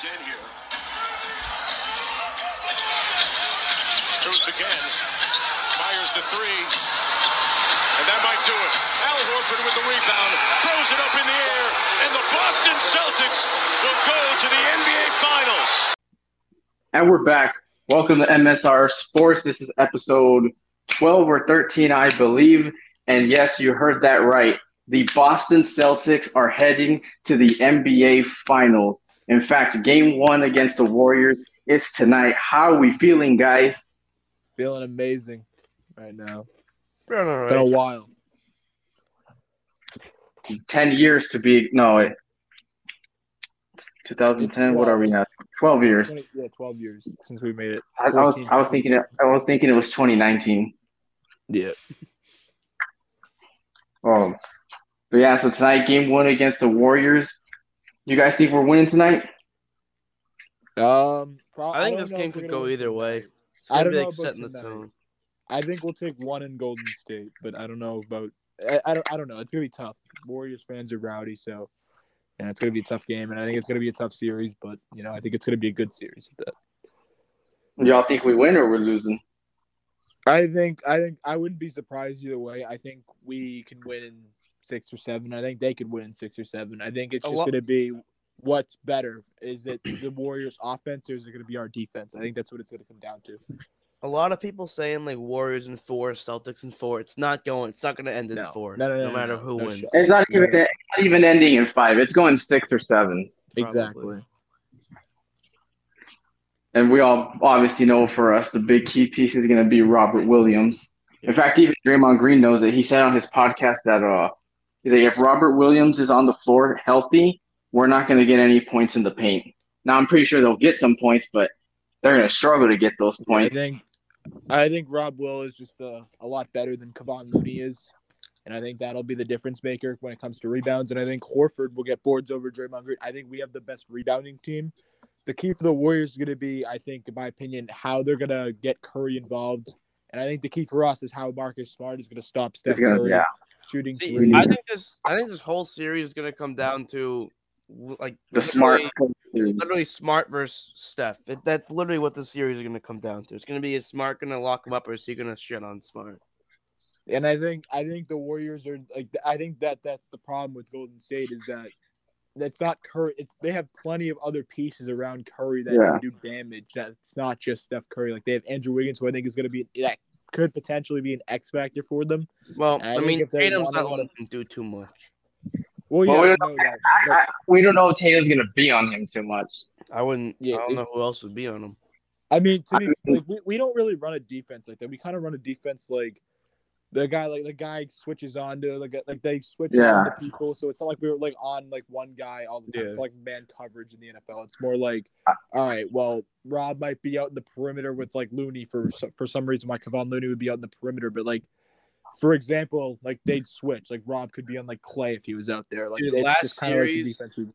again here. Goes again. Fires the three. And that might do it. Al Horford with the rebound. Throws it up in the air. And the Boston Celtics will go to the NBA Finals. And we're back. Welcome to MSR Sports. This is episode 12 or 13, I believe. And yes, you heard that right. The Boston Celtics are heading to the NBA Finals. In fact, game one against the Warriors is tonight. How are we feeling, guys? Feeling amazing right now. Feeling all Been a while. 10 years to be, no, it, 2010, what are we now? 12 years. 20, yeah, 12 years since we made it. I, I was I was thinking it, I was thinking it was 2019. Yeah. Oh, but yeah. So tonight, game one against the Warriors. You guys think we're winning tonight? Um, pro- I think don't this game could go win either way. It's I gonna don't be know about setting the tone. I think we'll take one in Golden State, but I don't know about. I, I don't. I don't know. It's gonna be tough. Warriors fans are rowdy, so yeah, it's gonna be a tough game, and I think it's gonna be a tough series. But you know, I think it's gonna be a good series. At that. Y'all think we win or we're losing? I think. I think I wouldn't be surprised either way. I think we can win in six or seven. I think they could win in six or seven. I think it's just gonna be what's better. Is it the Warriors' offense or is it gonna be our defense? I think that's what it's gonna come down to. A lot of people saying like Warriors in four, Celtics in four. It's not going. It's not going to end in No. four. No, no, no, no, matter no. who No wins. It's not even it's not even ending in five. It's going six or seven. Probably. Exactly. And we all obviously know for us the big key piece is going to be Robert Williams. In fact, even Draymond Green knows it. He said on his podcast that uh, he's like, if Robert Williams is on the floor healthy, we're not going to get any points in the paint. Now I'm pretty sure they'll get some points, but they're going to struggle to get those I points. think I think Rob Will is just uh, a lot better than Kevon Looney is. And I think that'll be the difference maker when it comes to rebounds. And I think Horford will get boards over Draymond Green. I think we have the best rebounding team. The key for the Warriors is going to be, I think, in my opinion, how they're going to get Curry involved. And I think the key for us is how Marcus Smart is going to stop Steph Curry yeah. Shooting See, three. I think this. I think this whole series is going to come down to like The smart. literally- literally smart versus Steph. It, that's literally what the series is going to come down to. It's going to be is Smart going to lock him up or is he going to shit on Smart? And I think I think the Warriors are like I think that that's the problem with Golden State is that that's not Curry. It's they have plenty of other pieces around Curry that Yeah. can do damage. That it's not just Steph Curry. Like they have Andrew Wiggins, who I think is going to be that could potentially be an X factor for them. Well, I I, mean, if they Tatum's not let letting him do too much. Well, yeah, Well, we don't know that. I, but- I, we don't know if Tatum's going to be on him too much. I wouldn't. Yeah, I don't know who else would be on him. I mean, to I be mean- like we, we don't really run a defense like that. We kind of run a defense like the guy like the guy switches on to like like they switch Yeah. on to people. So it's not like we were like on like one guy all the time. It's like man coverage in the NFL. It's more like all right, well, Rob might be out in the perimeter with like Looney for for some reason. Why Kevon Looney would be out in the perimeter, but like. For example, like they'd switch. Like Rob could be on like Clay if he was out there. Like Dude, it's last just kind like the series- defense we.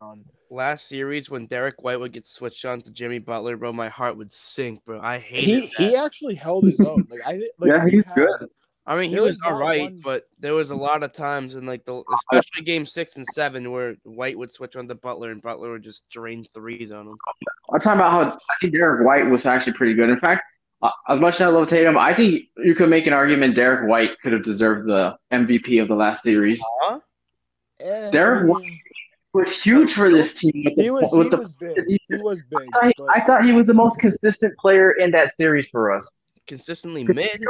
Last series when Derrick White would get switched on to Jimmy Butler, bro, my heart would sink, bro. I hated He that. he actually held his own. Like I thi- like Yeah, he's had- good. I mean, he was was all right, one- but there was a lot of times in like the, especially game six and seven, where White would switch on to Butler and Butler would just drain threes on him. I'm talking about how I think Derrick White was actually pretty good. In fact, uh, as much as I love Tatum, I think you could make an argument Derrick White could have deserved the MVP of the last series. Huh? Eh, Derrick White was huge for this team. With the, He was with he the- was big. He was big. I, but- I thought he was the most consistent player in that series for us. Consistently mid.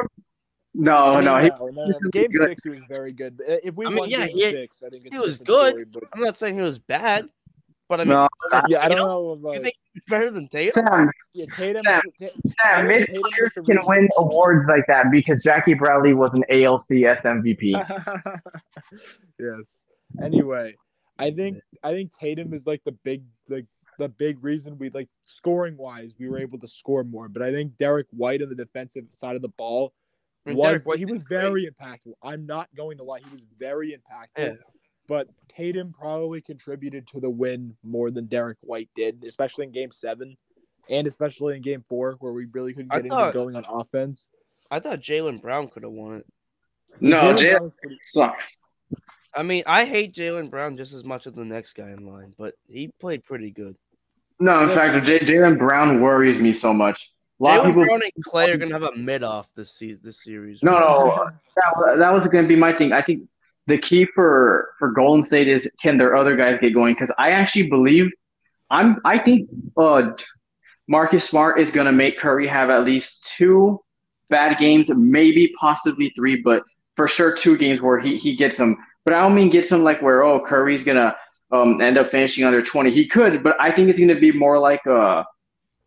No, I mean, no, he, no, no, no. Game good. six, he was very good. Uh, if we I mean, won yeah, game he- six, I think it's he was good. story, but I'm not saying he was bad, but I mean, no. yeah, I don't Tatum? know. You About, think he's better than Tatum? Sam, yeah, Tatum. Sam, Ta- Sam, mid Tatum players can reason- win awards like that because Jackie Bradley was an ALCS MVP. yes. Anyway, I think I think Tatum is like the big like the big reason we like scoring wise we were able to score more. But I think Derrick White on the defensive side of the ball I mean, was Derrick White he did was great. very impactful. I'm not going to lie, he was very impactful. Yeah. But Tatum probably contributed to the win more than Derrick White did, especially in Game Seven, and especially in Game Four where we really couldn't I get thought- anything going on offense. I thought Jaylen Brown could have won it. No, Jaylen Jaylen Brown was pretty- sucks. I mean, I hate Jaylen Brown just as much as the next guy in line, but he played pretty good. No, in fact, J- Jaylen Brown worries me so much. A lot of people. Brown and Clay are gonna have a mid off this se- this series. No, no, that, that was going to be my thing. I think the key for for Golden State is can their other guys get going? Because I actually believe, I'm I think uh, Marcus Smart is going to make Curry have at least two bad games, maybe possibly three, but for sure two games where he he gets them. But I don't mean gets them like where oh Curry's gonna um end up finishing under twenty. He could, but I think it's going to be more like uh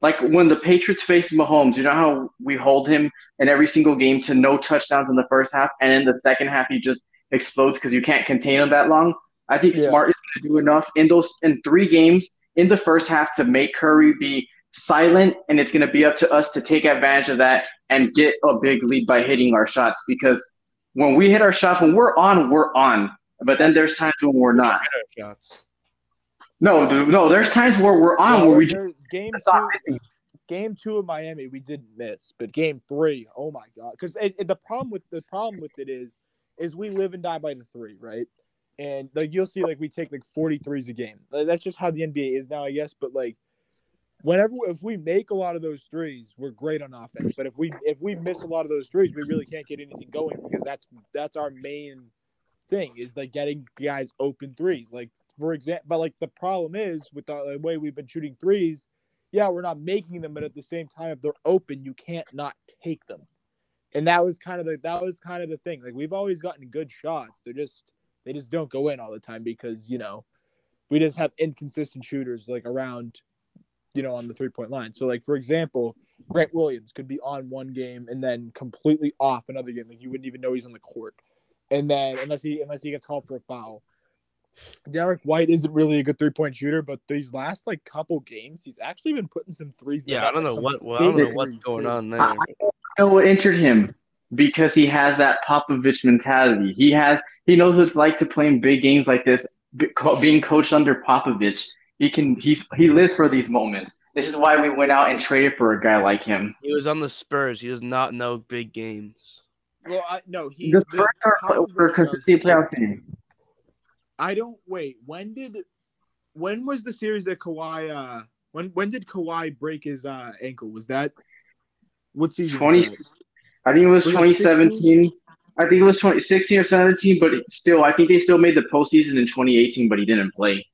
like when the Patriots face Mahomes. You know how we hold him in every single game to no touchdowns in the first half, and in the second half he just explodes because you can't contain him that long. I think Yeah. Smart is going to do enough in those in three games in the first half to make Curry be silent, and it's going to be up to us to take advantage of that and get a big lead by hitting our shots. Because when we hit our shots, when we're on, we're on. But then there's times when we're not. shots. No, no, there's times where we're on Well, where we there- game two, game two of Miami, we didn't miss, but game three, oh my god! Because the problem with the problem with it is, is we live and die by the three, right? And like you'll see, like we take like forty threes a game. Like, That's just how the NBA is now, I guess. But like, whenever if we make a lot of those threes, we're great on offense. But if we if we miss a lot of those threes, we really can't get anything going because that's that's our main thing is like getting guys open threes. Like for example, but like the problem is with the, way we've been shooting threes yeah, we're not making them, but at the same time, if they're open, you can't not take them. And that was kind of the that was kind of the thing. Like we've always gotten good shots. They're just they just don't go in all the time because, you know, we just have inconsistent shooters like around, you know, on the three point line. So like for example, Grant Williams could be on one game and then completely off another game. Like you wouldn't even know he's on the court. And then unless he unless he gets called for a foul. Derrick White isn't really a good three point shooter, but these last like couple games, he's actually been putting some threes. in the Yeah, I don't know what well, I don't know what's going on there. I, I know what injured him because he has that Popovich mentality. He has he knows what it's like to play in big games like this. Being coached under Popovich, he can he's he lives for these moments. This is why we went out and traded for a guy like him. He was on the Spurs. He does not know big games. Well, I no, he The the- Spurs are Popovich for knows consistent the playoff game. team. I don't wait. When did when was the series that Kawhi uh when when did Kawhi break his uh ankle? Was that what season? Twenty? I think it was Was 2017. I think it was 2016 or 17, but still, I think they still made the postseason in 2018, but he didn't play.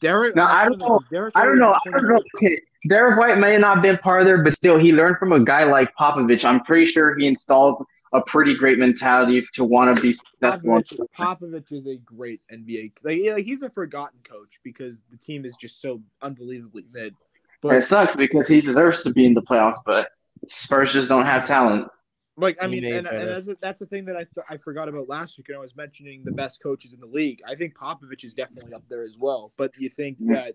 Derrick. No, I'm I don't know. Derrick I don't know. I don't know. Okay, Derrick White may not have been part of there, but still, he learned from a guy like Popovich. I'm pretty sure he installs a pretty great mentality to want to be successful. Popovich, Popovich is a great NBA. Like, yeah, like he's a forgotten coach because the team is just so unbelievably mid. But it sucks because he deserves to be in the playoffs, but Spurs just don't have talent. Like I He mean, and, and better. that's that's the thing that I th- I forgot about last week. And I was mentioning the best coaches in the league. I think Popovich is definitely up there as well. But you think Yeah. that,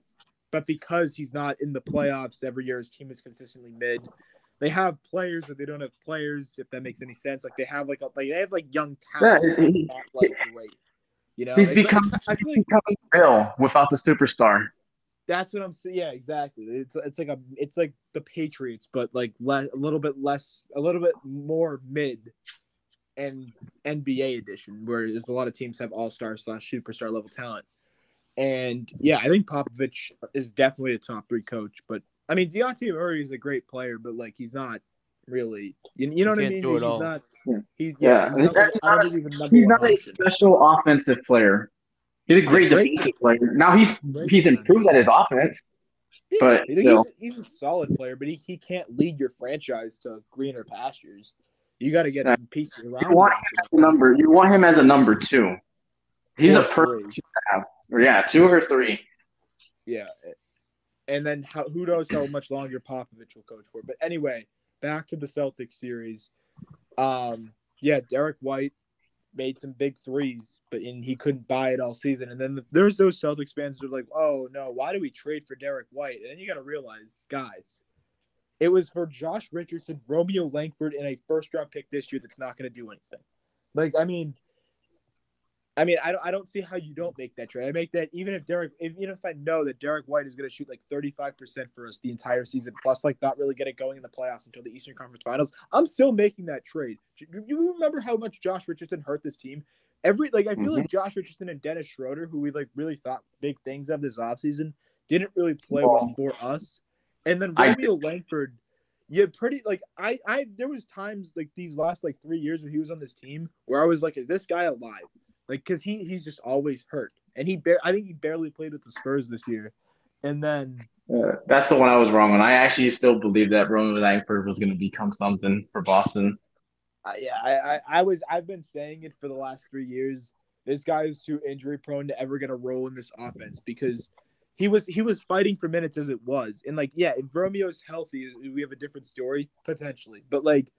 but because he's not in the playoffs every year, his team is consistently mid. They have players, but they don't have players. If that makes any sense, like they have like a, like they have like young talent, Yeah, he- not like great. You know, He's It's like- become I feel like Bill without the superstar. that's what I'm saying. Yeah, exactly. It's it's like a it's like the Patriots, but like less a little bit less, a little bit more mid, and NBA edition, whereas a lot of teams have all star slash superstar level talent. And yeah, I think Popovich is definitely a top three coach. But I mean, Dejounte Murray is a great player, but like he's not really. You, you know what I mean? he's all. not. He's Yeah. yeah. He's not, He's don't not a- he's a He's not a special offensive player. He's a great Great. defensive player. Now he's Great he's defense. improved at his offense. But, he's, still. he's a solid player, but he, he can't lead your franchise to greener pastures. You got to get Yeah. some pieces around. You want him. him as a number. You want him as a number two. He's Or a perfect three. have. Or yeah, two or three. Yeah, and then how, who knows how much longer Popovich will coach for? But anyway, back to the Celtics series. Um, yeah, Derrick White made some big threes, but in, he couldn't buy it all season. And then the, there's those Celtics fans that are like, "Oh no, why do we trade for Derrick White?" And then you got to realize, guys, it was for Josh Richardson, Romeo Langford, and a first round pick this year that's not going to do anything. Like, I mean. I mean, I don't, I don't see how you don't make that trade. I make that even if Derrick, if, even if I know that Derrick White is going to shoot like 35% for us the entire season, plus like not really get it going in the playoffs until the Eastern Conference Finals, I'm still making that trade. Do you, remember how much Josh Richardson hurt this team? Every like I feel like mm-hmm. Josh Richardson and Dennis Schroeder, who we like really thought big things of this offseason, didn't really play well for us. And then I- Romeo Langford, yeah, pretty like I I there was times like these last like three years when he was on this team where I was like, is this guy alive? Like, because he he's just always hurt, and he bar- I think he barely played with the Spurs this year, and then Uh, that's the one I was wrong on. I actually still believe that Romeo Langford was going to become something for Boston. I, yeah, I, I I was I've been saying it for the last three years. This guy is too injury prone to ever get a role in this offense because he was he was fighting for minutes as it was, and like yeah, if Romeo's healthy, we have a different story potentially, but like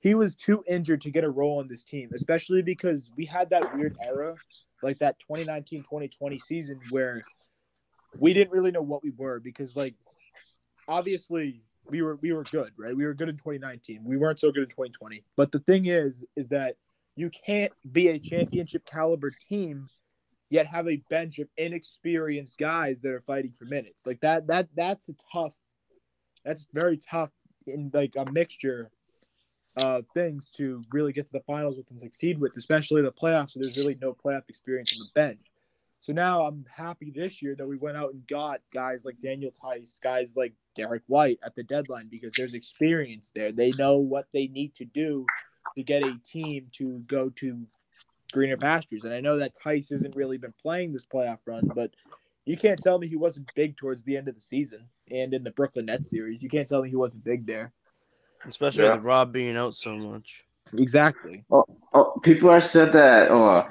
he was too injured to get a role on this team, especially because we had that weird era, like that 2019-2020 season where we didn't really know what we were because like obviously we were we were good, right? We were good in 2019. We weren't so good in 2020. But the thing is is that you can't be a championship caliber team yet have a bench of inexperienced guys that are fighting for minutes. Like that that that's a tough that's very tough in like a mixture of things to really get to the finals with and succeed with, especially the playoffs. So there's really no playoff experience on the bench. So now I'm happy this year that we went out and got guys like Daniel Theis, guys like Derrick White at the deadline because there's experience there. They know what they need to do to get a team to go to greener pastures. And I know that Theis hasn't really been playing this playoff run, but you can't tell me he wasn't big towards the end of the season and in the Brooklyn Nets series. You can't tell me he wasn't big there. Especially Yeah. with Rob being out so much. Exactly. Oh, oh people have said that oh,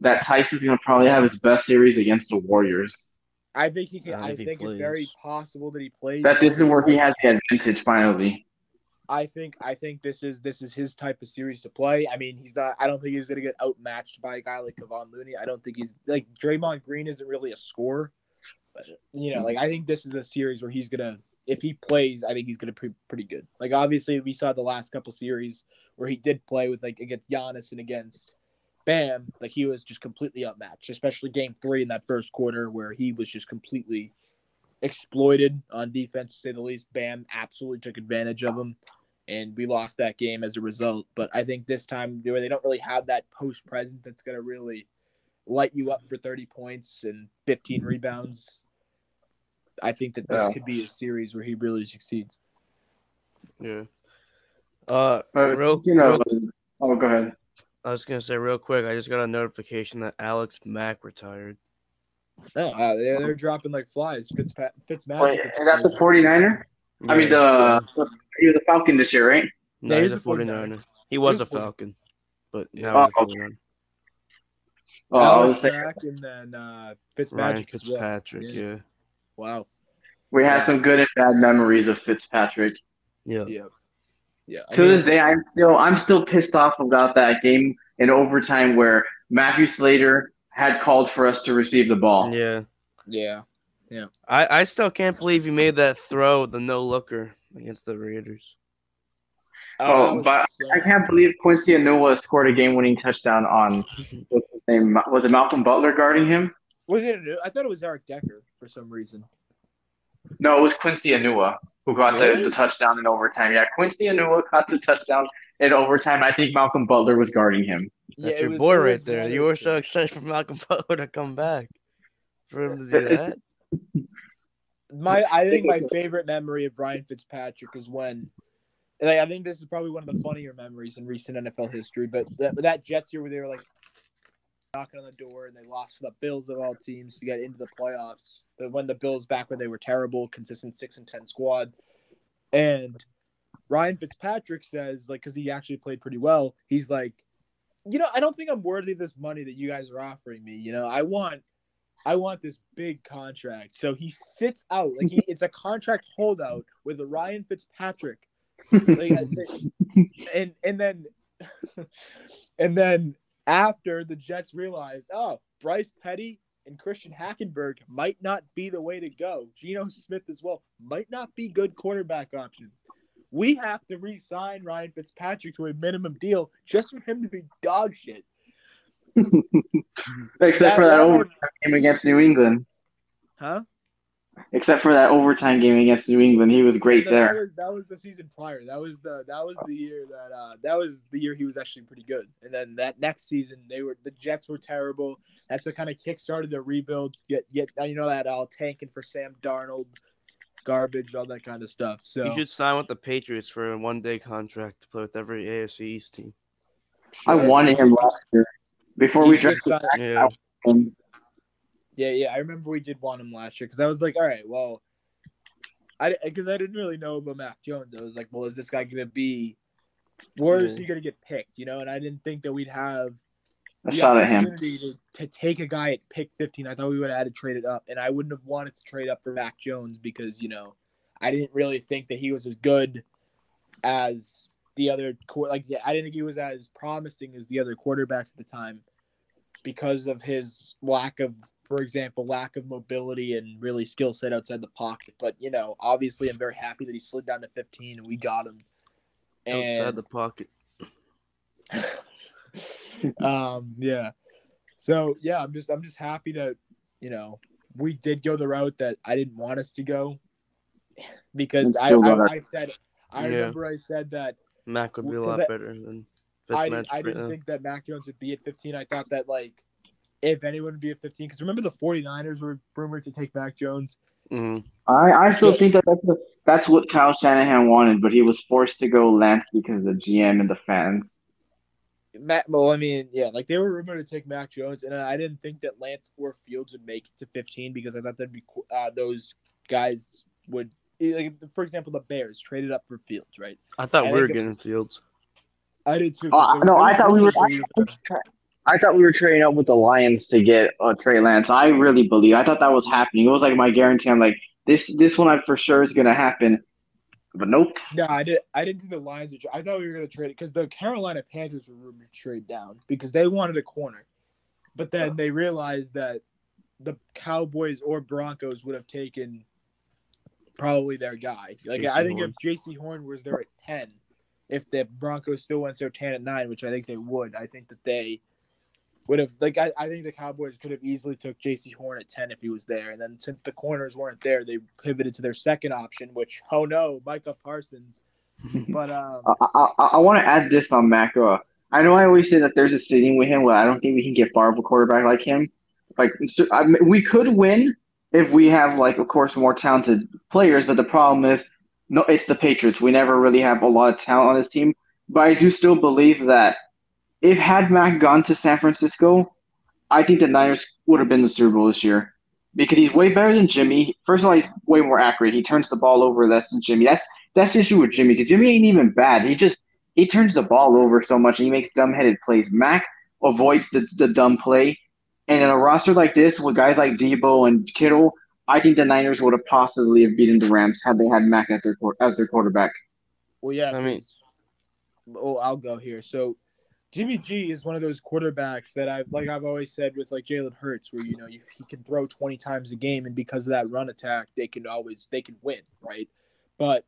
that Tyson's going to probably have his best series against the Warriors. I think he can. Not I think it's very possible that he plays. That this is where he has the advantage finally. I think I think this is this is his type of series to play. I mean, he's not. I don't think he's gonna get outmatched by a guy like Kevon Looney. I don't think he's like Draymond Green isn't really a scorer, but you know, like I think this is a series where he's gonna. If he plays, I think he's gonna be pretty good. Like obviously, we saw the last couple series where he did play with like against Giannis and against Bam, like he was just completely outmatched. Especially Game Three in that first quarter where he was just completely exploited on defense, to say the least. Bam absolutely took advantage of him, and we lost that game as a result. But I think this time, where they don't really have that post presence that's going to really light you up for 30 points and 15 rebounds, I think that this Yeah. could be a series where he really succeeds. Yeah. Uh, But real, you know, real- oh, go ahead. I was gonna say real quick. I just got a notification that Alex Mack retired. Oh, wow, they're, they're dropping like flies. Fitzpa- Fitzmagic. Wait, is that the 49er? I mean, Yeah. the he was a Falcon this year, right? no, Yeah, he's, he's a a 49er. 49er. He was a He's a 49er. Falcon, but Yeah. now he's a Oh, 49er. Oh, Alex Mack and then uh, Ryan Fitzmagic well. Fitzpatrick. Yeah. Yeah. Wow. We had some good and bad memories of Fitzpatrick. Yeah. Yeah. Yeah. I to mean- this day, I'm still I'm still pissed off about that game in overtime where Matthew Slater had called for us to receive the ball. Yeah. Yeah. Yeah. I, I still can't believe you made that throw, the no looker against the Raiders. Oh, oh, that Oh, but insane. I can't believe Quincy Enunwa scored a game-winning touchdown on what's his name? Was it Malcolm Butler guarding him? Was it? I thought it was Eric Decker for some reason. No, it was Quincy Enunwa who got the, Really? the touchdown in overtime. Yeah, Quincy Enunwa got the touchdown in overtime. I think Malcolm Butler was guarding him. That's it your was- boy right there. one You were so excited for Malcolm Butler to come back. For him to do that. My, I think my favorite memory of Ryan Fitzpatrick is when, like, I think this is probably one of the funnier memories in recent NFL history. But that, that Jets year where they were like knocking on the door and they lost to the Bills of all teams to get into the playoffs. But when the Bills back when they were terrible, consistent six and ten squad, and Ryan Fitzpatrick says like because he actually played pretty well, he's like, you know, I don't think I'm worthy of this money that you guys are offering me. You know, I want I want this big contract. So he sits out like he, it's a contract holdout with a Ryan Fitzpatrick. Like, and and then and then after the Jets realized, oh, Bryce Petty and Christian Hackenberg might not be the way to go. Geno Smith as well might not be good quarterback options. We have to re-sign Ryan Fitzpatrick to a minimum deal just for him to be dog shit. Except That- for that that overtime game against New England. Huh? Except for that overtime game against New England, he was great No, there. That was, that was the season prior. That was the that was the year that uh that was the year he was actually pretty good. And then that next season they were the Jets were terrible. That's what kind of kickstarted the rebuild. Get get you know that all tanking for Sam Darnold, garbage, all that kind of stuff. So You should sign with the Patriots for a one day contract to play with every AFC East team. I wanted him last year before He we should drafted sign- Yeah. him. Yeah, yeah, I remember we did want him last year because I was like, all right, well, I because I didn't really know about Mac Jones. I was like, well, is this guy gonna be? Where is he gonna get picked? You know, and I didn't think that we'd have A the shot at him. opportunity to, to take a guy at pick 15. I thought we would have had to trade it up, and I wouldn't have wanted to trade up for Mac Jones because you know I didn't really think that he was as good as the other quar- like yeah, I didn't think he was as promising as the other quarterbacks at the time because of his lack of for example lack of mobility and really skill set outside the pocket but you know obviously I'm very happy that he slid down to 15 and we got him Outside the pocket. um yeah so yeah i'm just i'm just happy that you know we did go the route that i didn't want us to go because I, I, I said i Yeah. remember i said that Mac would be a lot I- better than I, didn't- I didn't think that Mac Jones would be at 15. I thought that, like, if anyone would be at 15, because remember the 49ers were rumored to take Mac Jones? Mhm. I, I still Yes. think that that's, what- that's what Kyle Shanahan wanted, but he was forced to go Lance because of the GM and the fans. Matt, well, I mean, yeah, like they were rumored to take Mac Jones, and I didn't think that Lance or Fields would make it to 15 because I thought that'd be uh, those guys would, like, for example, the Bears traded up for Fields, right? I thought I we were getting Fields. I did too. There- no, I thought we were. Rumors that we were- I thought we were trading up with the Lions to get uh, Trey Lance. I really believe. I thought that was happening. It was like my guarantee. I'm like this. This one, I for sure is gonna happen. But nope. No, I did. I didn't think the Lions. Would, tra- I thought we were going to trade it because the Carolina Panthers were rumored to trade down because they wanted a corner, but then they realized that the Cowboys or Broncos would have taken probably their guy. Like J.C. I think Horn. if Jaycee Horn was there at ten, if the Broncos still went Surtain at nine, which I think they would, I think that they would have. Like I, I think the Cowboys could have easily took Jaycee Horn at ten if he was there, and then since the corners weren't there, they pivoted to their second option, which oh no, Micah Parsons. But um, I, I, I want to add this on Mac. Uh, I know I always say that there's a ceiling with him. Where I don't think we can get far of a quarterback like him. Like so, I mean, we could win if we have like, of course, more talented players. But the problem is, no, it's the Patriots. We never really have a lot of talent on this team. But I do still believe that if had Mac gone to San Francisco, I think the Niners would have been the Super Bowl this year because he's way better than Jimmy. First of all, he's way more accurate. He turns the ball over less than Jimmy. That's that's the issue with Jimmy because Jimmy ain't even bad. He just he turns the ball over so much and he makes dumb headed plays. Mac avoids the, the dumb play. And in a roster like this with guys like Deebo and Kittle, I think the Niners would have possibly have beaten the Rams had they had Mac at their quar- as their quarterback. Well, yeah. I mean- oh, I'll go here. So, Jimmy G is one of those quarterbacks that I've like I've always said with like Jalen Hurts, where you know you, he can throw twenty times a game, and because of that run attack, they can always they can win, right? But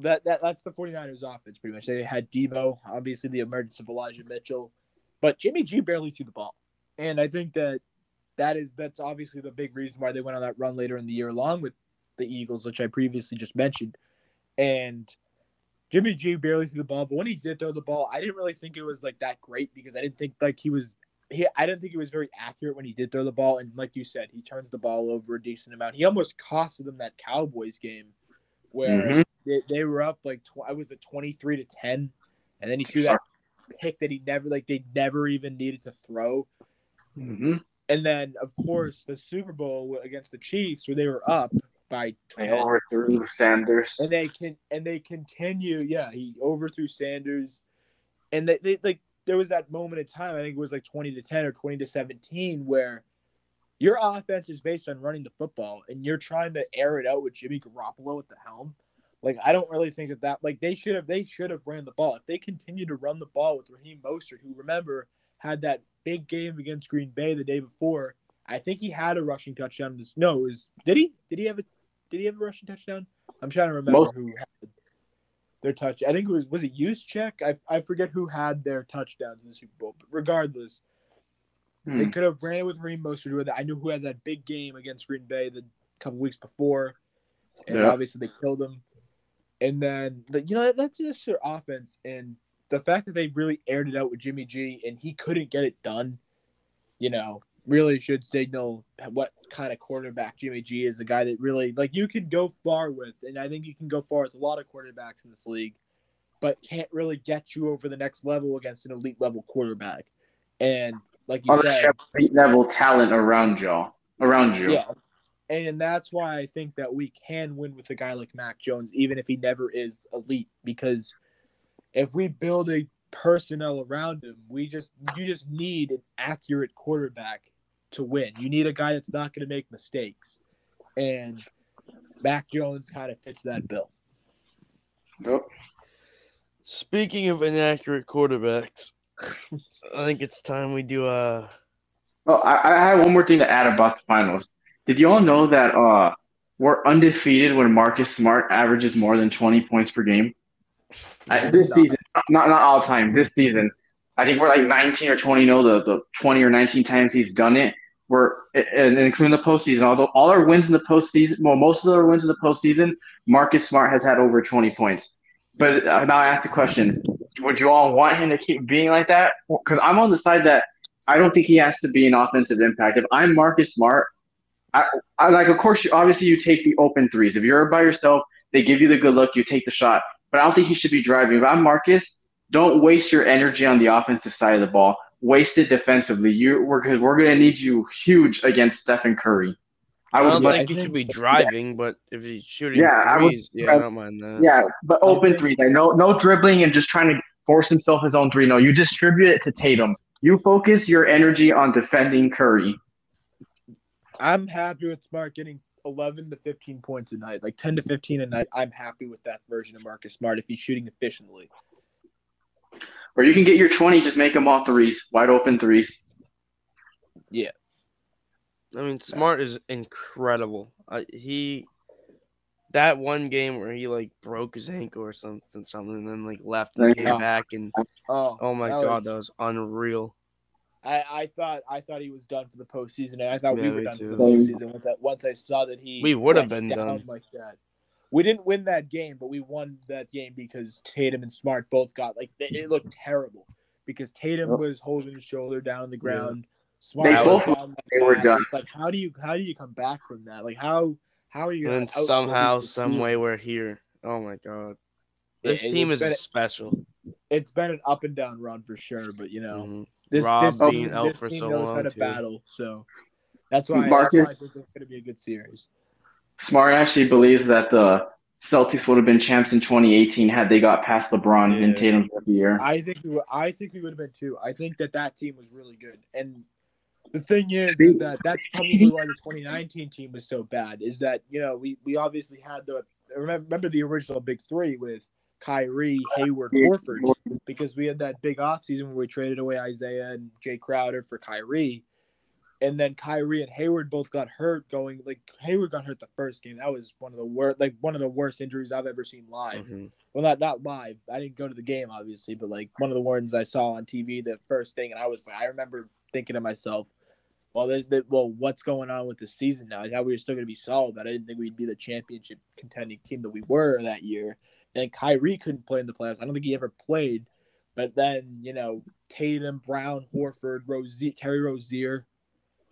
that, that that's the 49ers offense pretty much. They had Deebo, obviously the emergence of Elijah Mitchell, but Jimmy G barely threw the ball, and I think that that is that's obviously the big reason why they went on that run later in the year, along with the Eagles, which I previously just mentioned, and Jimmy G barely threw the ball, but when he did throw the ball, I didn't really think it was like that great because I didn't think like he was he I didn't think he was very accurate when he did throw the ball. And like you said, he turns the ball over a decent amount. He almost costed them that Cowboys game where Mhm. they, they were up like tw- I was at twenty three to ten, and then he threw that pick that he never like they never even needed to throw. Mm-hmm. And then of course the Super Bowl against the Chiefs where they were up by They 10. overthrew Sanders. and they can and they continue. Yeah, he overthrew Sanders, and they, they like there was that moment in time. I think it was like twenty to ten or twenty to seventeen where your offense is based on running the football, and you're trying to air it out with Jimmy Garoppolo at the helm. Like I don't really think that that like they should have they should have ran the ball if they continue to run the ball with Raheem Mostert, who remember had that big game against Green Bay the day before. I think he had a rushing touchdown. This no, it was did he? Did he have a did he have a rushing touchdown? I'm trying to remember Most- who had their touch. I think it was was it Juszczyk. I I forget who had their touchdowns in the Super Bowl. But regardless, Hmm. they could have ran it with Raheem Mostert. Who had that- I knew who had that big game against Green Bay the couple weeks before, and Yeah. obviously they killed him. And then the, you know that, that's just their offense, and the fact that they really aired it out with Jimmy G and he couldn't get it done, you know, really should signal what kind of quarterback Jimmy G is. A guy that really like you can go far with, and I think you can go far with a lot of quarterbacks in this league, but can't really get you over the next level against an elite level quarterback. And like you Unless said, elite level talent around you. Around you. yeah. And that's why I think that we can win with a guy like Mac Jones, even if he never is elite. Because if we build a personnel around him, we just you just need an accurate quarterback to win. You need a guy that's not going to make mistakes, and Mac Jones kind of fits that bill. Yep. Speaking of inaccurate quarterbacks, I think it's time we do uh Oh, I, I have one more thing to add about the finals. Did you all know that uh we're undefeated when Marcus Smart averages more than 20 points per game? I, this season, not not all time. This season, I think we're like 19 or 20. No, the, the 20 or 19 times he's done it. We're and including the postseason. Although all our wins in the postseason, well, most of our wins in the postseason, Marcus Smart has had over 20 points. But uh, now I ask the question: Would you all want him to keep being like that? Because I'm on the side that I don't think he has to be an offensive impact. If I'm Marcus Smart, I, I like. Of course, you, obviously, you take the open threes. If you're by yourself, they give you the good look. You take the shot. But I don't think he should be driving. If I'm Marcus, don't waste your energy on the offensive side of the ball. Waste it defensively. You we're because we're gonna need you huge against Stephen Curry. I, I would don't like, think he should be driving, but if he's shooting Yeah, I would- yeah, I don't mind that. yeah, but open think- threes. Like no, no dribbling and just trying to force himself his own three. No, you distribute it to Tatum. You focus your energy on defending Curry. I'm happy with Smart getting 11 to 15 points a night, like 10 to 15 a night. I'm happy with that version of Marcus Smart if he's shooting efficiently. Or you can get your twenty, just make them all threes, wide open threes. Yeah. I mean, Smart is incredible. I, he that one game where he like broke his ankle or something, something, and then like left and came Yeah. back, and Oh, oh my that god, was- that was unreal. I, I thought I thought he was done for the postseason, and I thought we were me done for the too. postseason once I once I saw that he We would have been down done. like that. We didn't win that game, but we won that game because Tatum and Smart both got like it it looked terrible because Tatum Yep. was holding his shoulder down on the ground. They Smart both- was down like they were done. It's like how do you how do you come back from that? Like how how are you And then somehow, outfocus some way, we're here. Oh my god, this it- team it's is been- special. It's been an up and down run for sure, but you know. Mhm. This, Rob this being team, out this for team so knows how long, to too. battle, so that's why, that's why I think it's going to be a good series. Smart actually believes that the Celtics would have been champs in 2018 had they got past LeBron in Yeah. Tatum's rookie year. I think we were, I think we would have been too. I think that that team was really good, and the thing is, is that that's probably why the 2019 team was so bad. Is that you know we we obviously had the remember, remember the original big three with Kyrie, Hayward, Horford, because we had that big offseason where we traded away Isaiah and Jae Crowder for Kyrie. And then Kyrie and Hayward both got hurt going like Hayward got hurt the first game. That was one of the worst like one of the worst injuries I've ever seen live. Mhm. Well not not live. I didn't go to the game obviously, but like one of the ones I saw on TV the first thing and I was like I remember thinking to myself, well, they, they, well, what's going on with the season now? I thought we were still going to be solid, but I didn't think we'd be the championship contending team that we were that year. And Kyrie couldn't play in the playoffs. I don't think he ever played. But then, you know, Tatum, Brown, Horford, Rozier, Terry Rozier,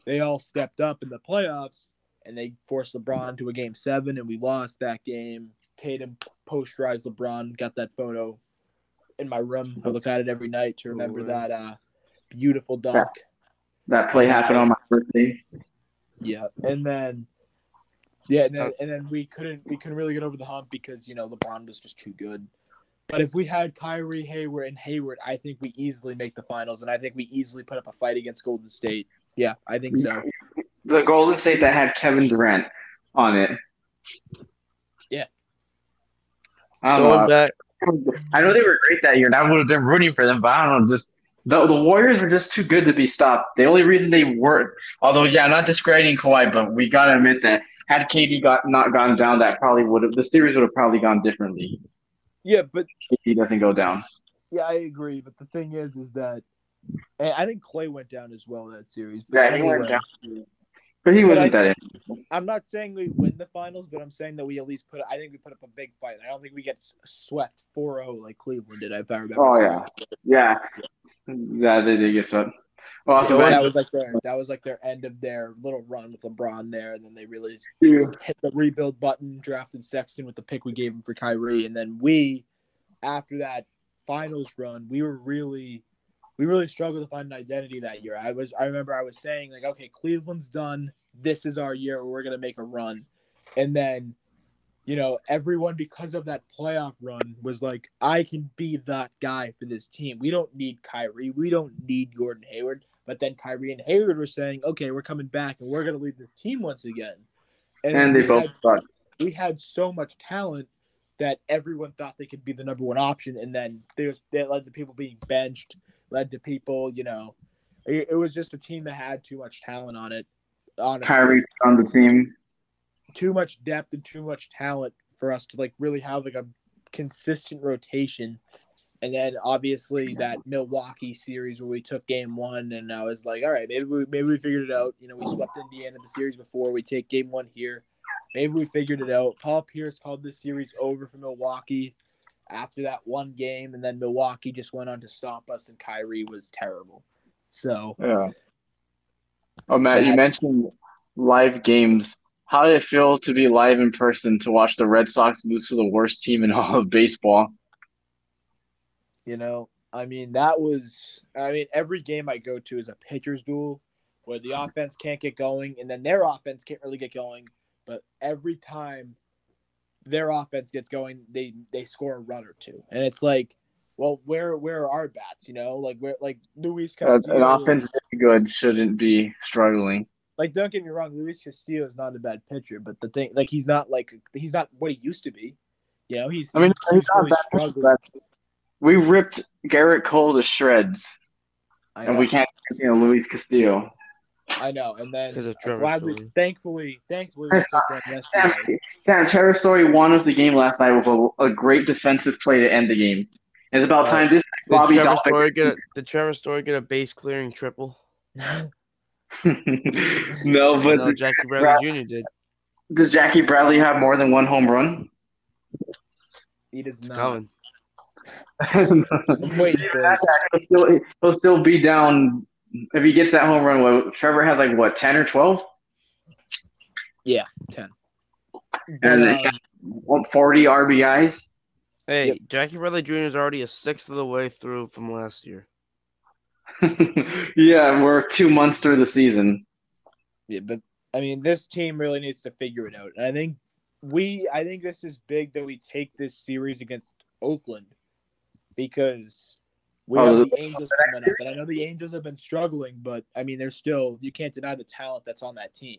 they all stepped up in the playoffs and they forced LeBron to a game seven, and we lost that game. Tatum posterized LeBron, got that photo in my room. I look at it every night to remember Cool. that uh, beautiful dunk. That play happened on my birthday. Yeah, and then yeah, and then, and then we couldn't we couldn't really get over the hump because you know LeBron was just too good. But if we had Kyrie, Hayward, and Hayward, I think we easily make the finals, and I think we easily put up a fight against Golden State. Yeah, I think so. The Golden State that had Kevin Durant on it. Yeah. I don't Going know. back, I know they were great that year, and I would have been rooting for them, but I don't know. Just the the Warriors were just too good to be stopped. The only reason they weren't, although yeah, not discrediting Kawhi, but we gotta admit that had KD got not gone down, that probably would have the series would have probably gone differently. Yeah, but KD doesn't go down. yeah, I agree. But the thing is, is that and I think Clay went down as well that series. But Yeah, he went down. But he wasn't I that. I'm not saying we win the finals, but I'm saying that we at least put. I think we put up a big fight. I don't think we get swept 4-0 like Cleveland did. If I remember. Oh yeah, yeah, yeah. They did get swept. Well, also, So that was like their that was like their end of their little run with LeBron there, and then they really you- hit the rebuild button, drafted Sexton with the pick we gave him for Kyrie, and then we, after that finals run, we were really, we really struggled to find an identity that year. I was, I remember I was saying like, okay, Cleveland's done. This is our year. We're gonna make a run, and then, you know, everyone because of that playoff run was like, I can be that guy for this team. We don't need Kyrie. We don't need Gordon Hayward. But then Kyrie and Hayward were saying, okay, we're coming back and we're gonna lead this team once again. and they we both had- we had so much talent that everyone thought they could be the number one option, and then there's that led to people being benched, led to people, you know, it, it was just a team that had too much talent on it. Honestly, Kyrie on the team. too much depth and too much talent for us to like really have like a consistent rotation. And then obviously that Milwaukee series where we took game one, and I was like, all right, maybe we maybe we figured it out. You know, we swept Indiana the series before. We take game one here. Maybe we figured it out. Paul Pierce called this series over for Milwaukee after that one game, and then Milwaukee just went on to stomp us, and Kyrie was terrible. So Yeah. Oh, Matt, you mentioned live games. How did it feel to be live in person to watch the Red Sox lose to the worst team in all of baseball? You know, I mean, that was, I mean, every game I go to is a pitcher's duel where the offense can't get going and then their offense can't really get going. But every time their offense gets going, they they score a run or two. And it's like, well, where where are our bats? You know, like where like Luis Castillo. an offense good shouldn't be struggling. Like, don't get me wrong, Luis Castillo is not a bad pitcher, but the thing, like, he's not like he's not what he used to be. You know, he's I mean, he's he's not really we ripped Gerrit Cole to shreds, I and we can't you know Luis Castillo. I know, and then Because of I'm Trevor glad we, Story. thankfully, thankfully we took one Sam, yesterday. Sam Trevor Story won us the game last night with a, a great defensive play to end the game. It's about Right. time this Did Bobby Trevor, Dalbec- Story get a, did Trevor Story get a base clearing triple? no, but no, Jackie Bradley Jr. did. does Jackie Bradley have more than one home run? He does It's not. coming. I'm waiting for it. he'll, still, he'll still be down if he gets that home run. What, Trevor has like what ten or twelve? Yeah, ten. he um, has, what, forty RBIs. Hey, Yep. Jackie Bradley Jr. is already a sixth of the way through from last year. yeah, we're two months through the season. yeah, but I mean, this team really needs to figure it out. And I think we, I think this is big that we take this series against Oakland because we Oh, have the- Angels coming up, and I know the Angels have been struggling, but I mean, they're still you can't deny the talent that's on that team.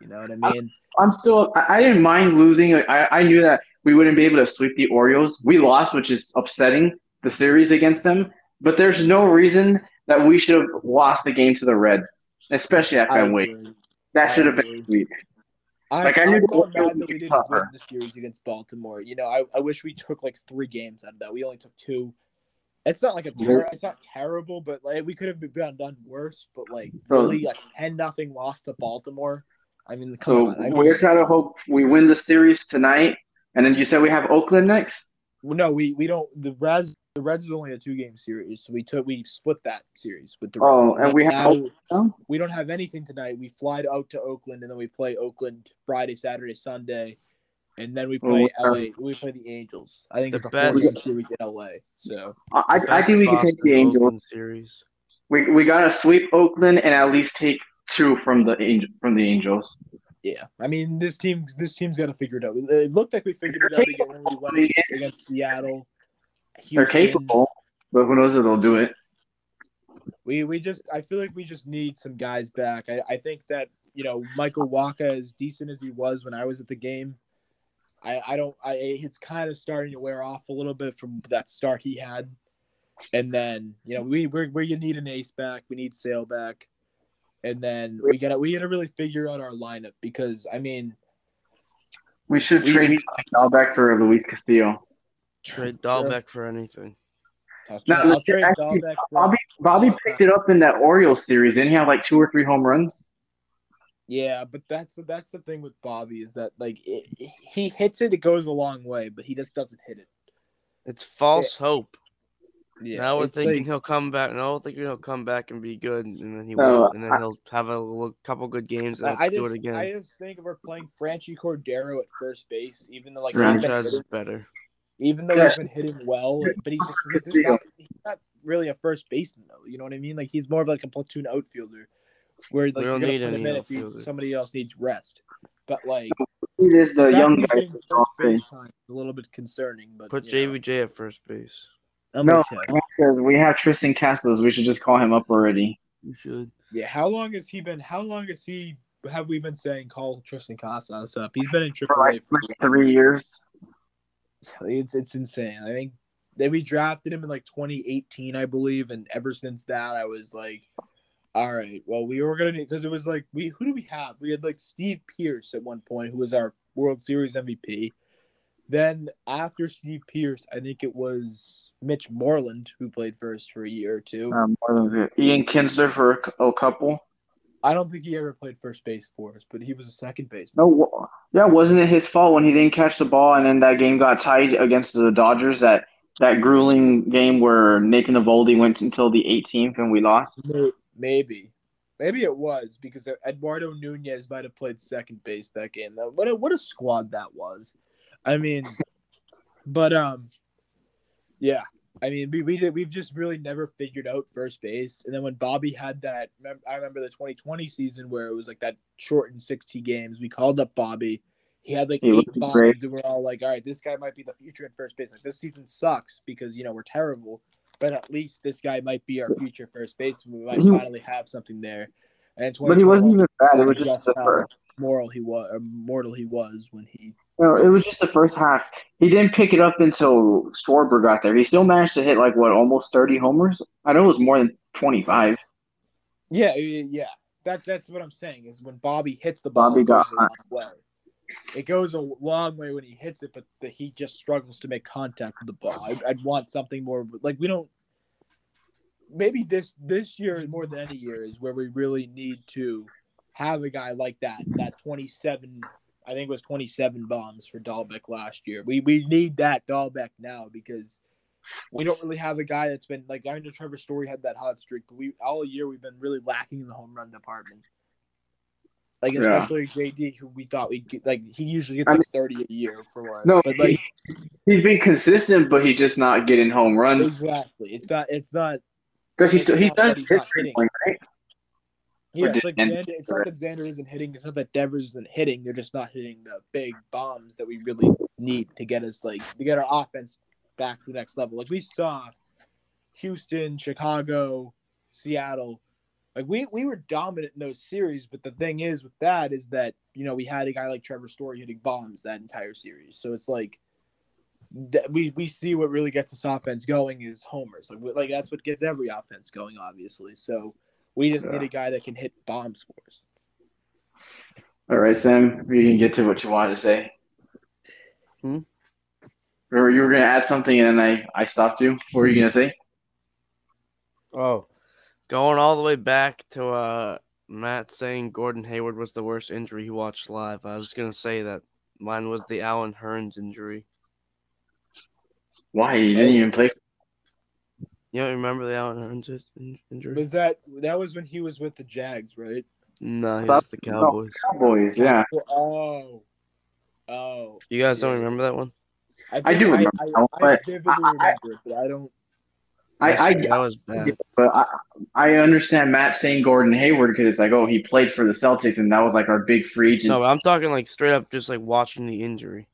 You know what I mean? I'm still. I, didn't mind losing. I, I knew that we wouldn't be able to sweep the Orioles. We lost, which is upsetting the series against them. But there's no reason that we should have lost the game to the Reds, especially at Fenway. agree. That I should have been agree. sweet. I, Like, I knew the Orioles would that we didn't tougher. win the series against Baltimore. You know, I, I wish we took like three games out of that. We only took two. It's not like a ter- it's not terrible, but like we could have been done worse. But like So- really, a ten nothing loss to Baltimore. I mean, come So on. I mean, we're trying to hope we win the series tonight. And then you said we have Oakland next. no, we we don't. The Reds the Reds is only a two game series, so we took we split that series with the Reds. Oh, and we have now, we don't have anything tonight. We fly out to Oakland and then we play Oakland Friday, Saturday, Sunday, and then we play we have- LA. We play the Angels. I think The it's a best- four game series in LA. So I, I think we can take the Boston Angels. Oakland series. We we gotta sweep Oakland and at least take two from the Angel from the Angels. yeah, I mean this team this team's got to figure it out. It looked like we figured it out again when we went against Seattle. They're capable, but who knows if they'll do it. We we just I feel like we just need some guys back. I, I think that you know Michael Wacha, as decent as he was when I was at the game, I I don't I it's kind of starting to wear off a little bit from that start he had, and then you know we we're, we need an ace back. We need Sale back, and then we gotta we gotta really figure out our lineup because I mean We should We- trade Dalbec for Luis Castillo. Trade Dalbec for anything. I'll, No, I'll trade actually, Dalbec for Bobby Bobby picked it up in that Orioles series. Didn't he have like two or three home runs? Yeah, but that's that's the thing with Bobby is that like it, he hits it, it goes a long way, but he just doesn't hit it. It's false hope. Yeah, now we're thinking like- he'll come back. No, we're thinking he'll come back and be good, and then he No, won't. And then I- he'll have a little, couple good games and I, he'll do it again. I just think if we're playing Franchy Cordero at first base, even though like Right. he's been Franchise is better. even though Yeah. he's been hitting well, but he's just he's, just not, he's not really a first baseman though. You know what I mean? Like he's more of like a platoon outfielder, where like don't you're gonna need put him any if you, somebody else needs rest. But like It is the young being guy. first base time is a little bit concerning. But Put you know, JBJ at first base. I'm No, okay. because we have Tristan Casas. We should just call him up already. You should. Yeah, how long has he been? How long has he? Have we been saying call Tristan Casas up? He's been in For AAA like for three years. it's it's insane. I think that we drafted him in like 2018, I believe, and ever since that, I was like, all right, well, we were gonna need because it was like we who do we have? We had like Steve Pearce at one point, who was our World Series MVP. Then after Steve Pearce, I think it was Mitch Moreland who played first for a year or two. Um, more than that. Ian Kinsler for a a couple. I don't think he ever played first base for us, but he was a second base. No, yeah, wasn't it his fault when he didn't catch the ball and then that game got tied against the Dodgers? That that grueling game where Nathan Eovaldi went until the 18th and we lost. May- Maybe, maybe it was because Eduardo Nunez might have played second base that game. What a, what a squad that was. I mean, but um, yeah. I mean, we we did, we've just really never figured out first base. And then when Bobby had that, I remember the 2020 season where it was like that shortened 60 games. We called up Bobby. He had like He eight bombs, and we're all like, "All right, this guy might be the future at first base." Like this season sucks because you know we're terrible, but at least this guy might be our future first baseman. We might He- finally have something there. And But he wasn't even bad. It was just the how first. moral he was, or mortal he was when he. No, it was just the first half. He didn't pick it up until Schwarber got there. He still managed to hit like what, almost 30 homers. I know it was more than 25. Yeah, yeah, yeah. That that's what I'm saying is when Bobby hits the ball, Bobby got way. It goes a long way when he hits it, but the, he just struggles to make contact with the ball. I, I'd want something more like we don't. Maybe this this year more than any year is where we really need to have a guy like that. That 27, I think it was 27 bombs for Dalbec last year. We we need that Dalbec now because we don't really have a guy that's been like I know Trevor Story had that hot streak, but we all year we've been really lacking in the home run department. Like Yeah. especially JD, who we thought we'd get, like he usually gets I like thirty a year for us. No, but like He's been consistent, but he's just not getting home runs. exactly, it's not it's not Because he's still, he It's not he's not hitting. point, right? yeah. It's like Xander, it's not that Xander isn't hitting. It's not that Devers isn't hitting. They're just not hitting the big bombs that we really need to get us like to get our offense back to the next level. Like we saw Houston, Chicago, Seattle. Like we we were dominant in those series, but the thing is with that is that you know we had a guy like Trevor Story hitting bombs that entire series. So it's like that we we see what really gets this offense going is homers. Like we- like that's what gets every offense going, obviously. So we just need a guy that can hit bombs for us. All right, Sam, you can get to what you wanted to say. Hmm? Or you were going to add something and then I, I stopped you. What were you going to say? Oh, going all the way back to uh Matt saying Gordon Hayward was the worst injury he watched live. I was gonna say that mine was the Allen Hurns injury. Why? He didn't even play. You don't remember the Allen Hurns injury? Was that that was when he was with the Jags, right? No, he That- was the no. Cowboys. Cowboys, yeah. Oh. Oh. You guys don't remember that one? I, I do remember I, that I, I vividly I- I- remember it, but I don't. I, I, that was bad. but I, I understand Matt saying Gordon Hayward because it's like, oh, he played for the Celtics and that was like our big free agent. No, but I'm talking like straight up, just like watching the injury.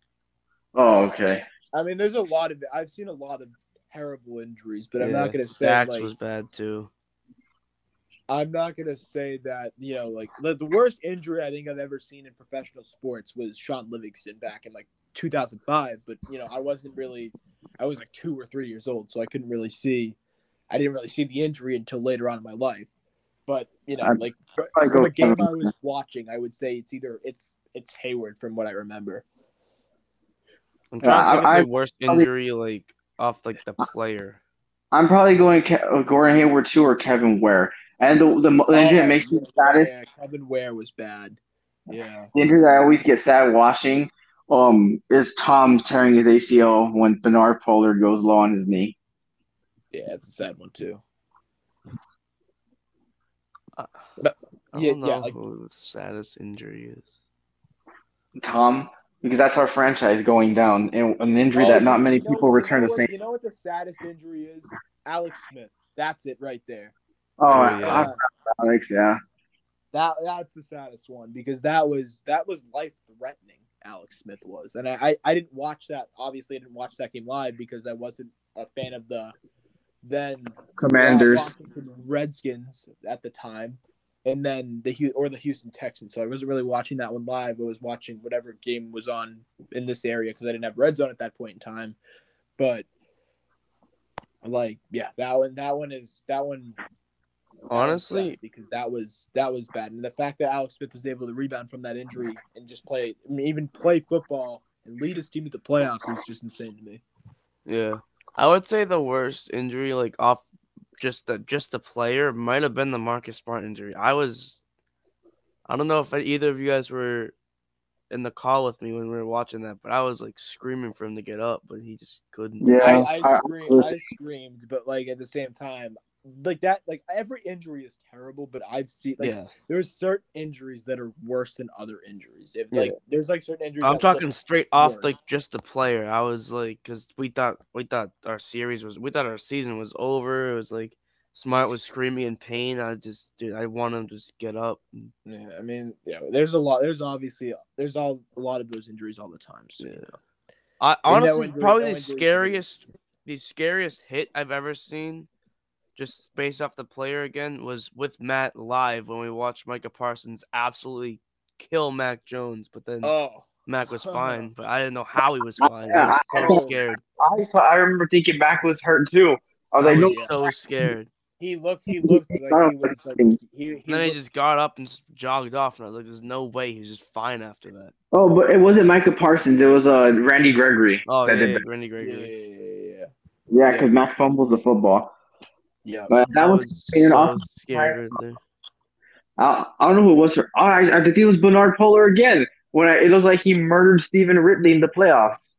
Oh, okay. I mean, there's a lot of. I've seen a lot of terrible injuries, but I'm not gonna say Dax like was bad too. I'm not gonna say that you know like the, the worst injury I think I've ever seen in professional sports was Shaun Livingston back in like 2005. But you know I wasn't really I was like two or three years old, so I couldn't really see. I didn't really see the injury until later on in my life. But you know, I'd like fr- from go a game I was watching, I would say it's either it's it's Hayward from what I remember. I'm trying Yeah, to think I- of the worst probably- injury like off like the player. I'm probably going Ke- uh, Gordon Hayward too or Kevin Ware. And the the, the injury that makes me Oh, saddest, Yeah, Kevin Ware was bad. Yeah. the injury that I always get sad watching, um, is Tom tearing his ACL when Bernard Pollard goes low on his knee. Yeah, it's a sad one too. I Yeah, don't know yeah, like- who the saddest injury is. Tom, because that's our franchise going down, and an injury that Oh, not you many know- people you return know the same. You know what the saddest injury is? Alex Smith. That's it right there. Oh, Oh, yeah. yeah. Alex, yeah. That that's the saddest one because that was that was life threatening. Alex Smith was, and I, I I didn't watch that. Obviously, I didn't watch that game live because I wasn't a fan of the then Commanders. Redskins at the time, and then the or the Houston Texans. So I wasn't really watching that one live. I was watching whatever game was on in this area because I didn't have red zone at that point in time. But like, yeah, that one that one is that one. That one's Honestly, sad because that was that was bad, and the fact that Alex Smith was able to rebound from that injury and just play, I mean, even play football and lead his team to the playoffs is just insane to me. yeah, I would say the worst injury, like off just the just the player, might have been the Marcus Smart injury. I was, I don't know if either of you guys were in the call with me when we were watching that, but I was like screaming for him to get up, but he just couldn't. Yeah, I, I, I- screamed, I screamed, but like at the same time, like that, like every injury is terrible. But I've seen like yeah. there's certain injuries that are worse than other injuries. If Yeah. like there's like certain injuries. I'm talking straight off worse. like just the player. I was like, because we thought we thought our series was we thought our season was over. It was like Smart was screaming in pain. I just dude, I want him to just get up. Yeah, I mean, yeah, there's a lot. There's obviously there's all a lot of those injuries all the time. So you Yeah. know. I honestly probably the injury for me. scariest the scariest hit I've ever seen, just based off the player again, was with Matt live when we watched Micah Parsons absolutely kill Mac Jones, but then Oh, Mac was fine, but I didn't know how he was fine. I Yeah, was I- scared. I saw, I remember thinking back was hurt too. I was I like, was no, so scared. he looked. He looked like he was like he. he And then he just got up and jogged off, and I was like, "There's no way he was just fine after that." oh, but it wasn't Micah Parsons. It was uh Randy Gregory. Oh that yeah, did yeah, that. Randy Yeah, Gregory. yeah, yeah, yeah. Yeah, because Mac fumbles the football. Yeah. But that I was, was an so awesome scared right there. I, I don't know who it was for. Oh, I, I think it was Bernard Pollard again. When I, it was like he murdered Stevan Ridley in the playoffs.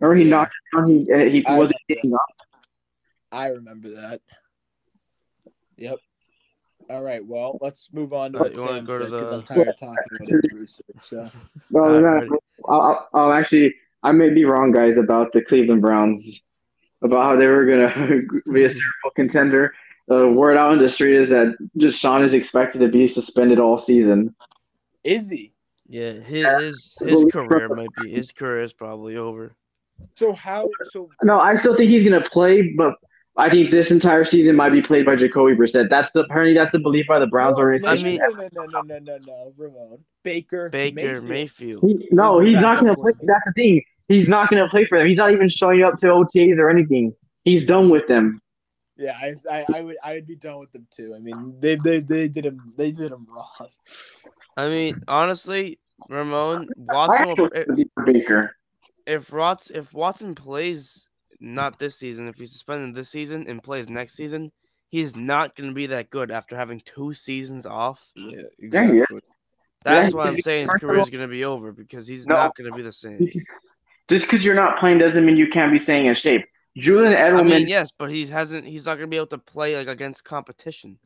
Or he Yeah. knocked him down. He, and he I wasn't remember getting up. I remember that. Yep. All right. Well, let's move on to Alright, what you wanna Sam go to said because the- I'm tired of talking about injuries. So No, no. I'll, I'll, I'll actually, I may be wrong, guys, about the Cleveland Browns, about how they were going to be a Super Bowl contender. The word out in the street is that Deshaun is expected to be suspended all season. is he? Yeah, his his, his career might be his career is probably over. So how? So No, I still think he's going to play, but I think this entire season might be played by Jacoby Brissett. That's the apparently that's the belief by the Browns no, organization. I mean- no, no, no, no, no, no, no, Ramon Baker. Baker Mayfield. Mayfield. He, no, He's he's not going to play. That's the thing. He's not going to play for them. He's not even showing up to OTAs or anything. He's done with them. Yeah, I, I, I would, I would be done with them too. I mean, they, they, they did him, they did him wrong. I mean, honestly, Ramon Watson. Will, want to be for Baker. if Watson if Watson plays not this season, if he's suspended this season and plays next season, he's not going to be that good after having two seasons off. Yeah, Yeah, he is. That's Yeah, why I'm saying his career is going to be over because he's No. not going to be the same. Just because you're not playing doesn't mean you can't be staying in shape. Julian Edelman. I Edelman. mean, yes, but he hasn't. He's not going to be able to play like against competition.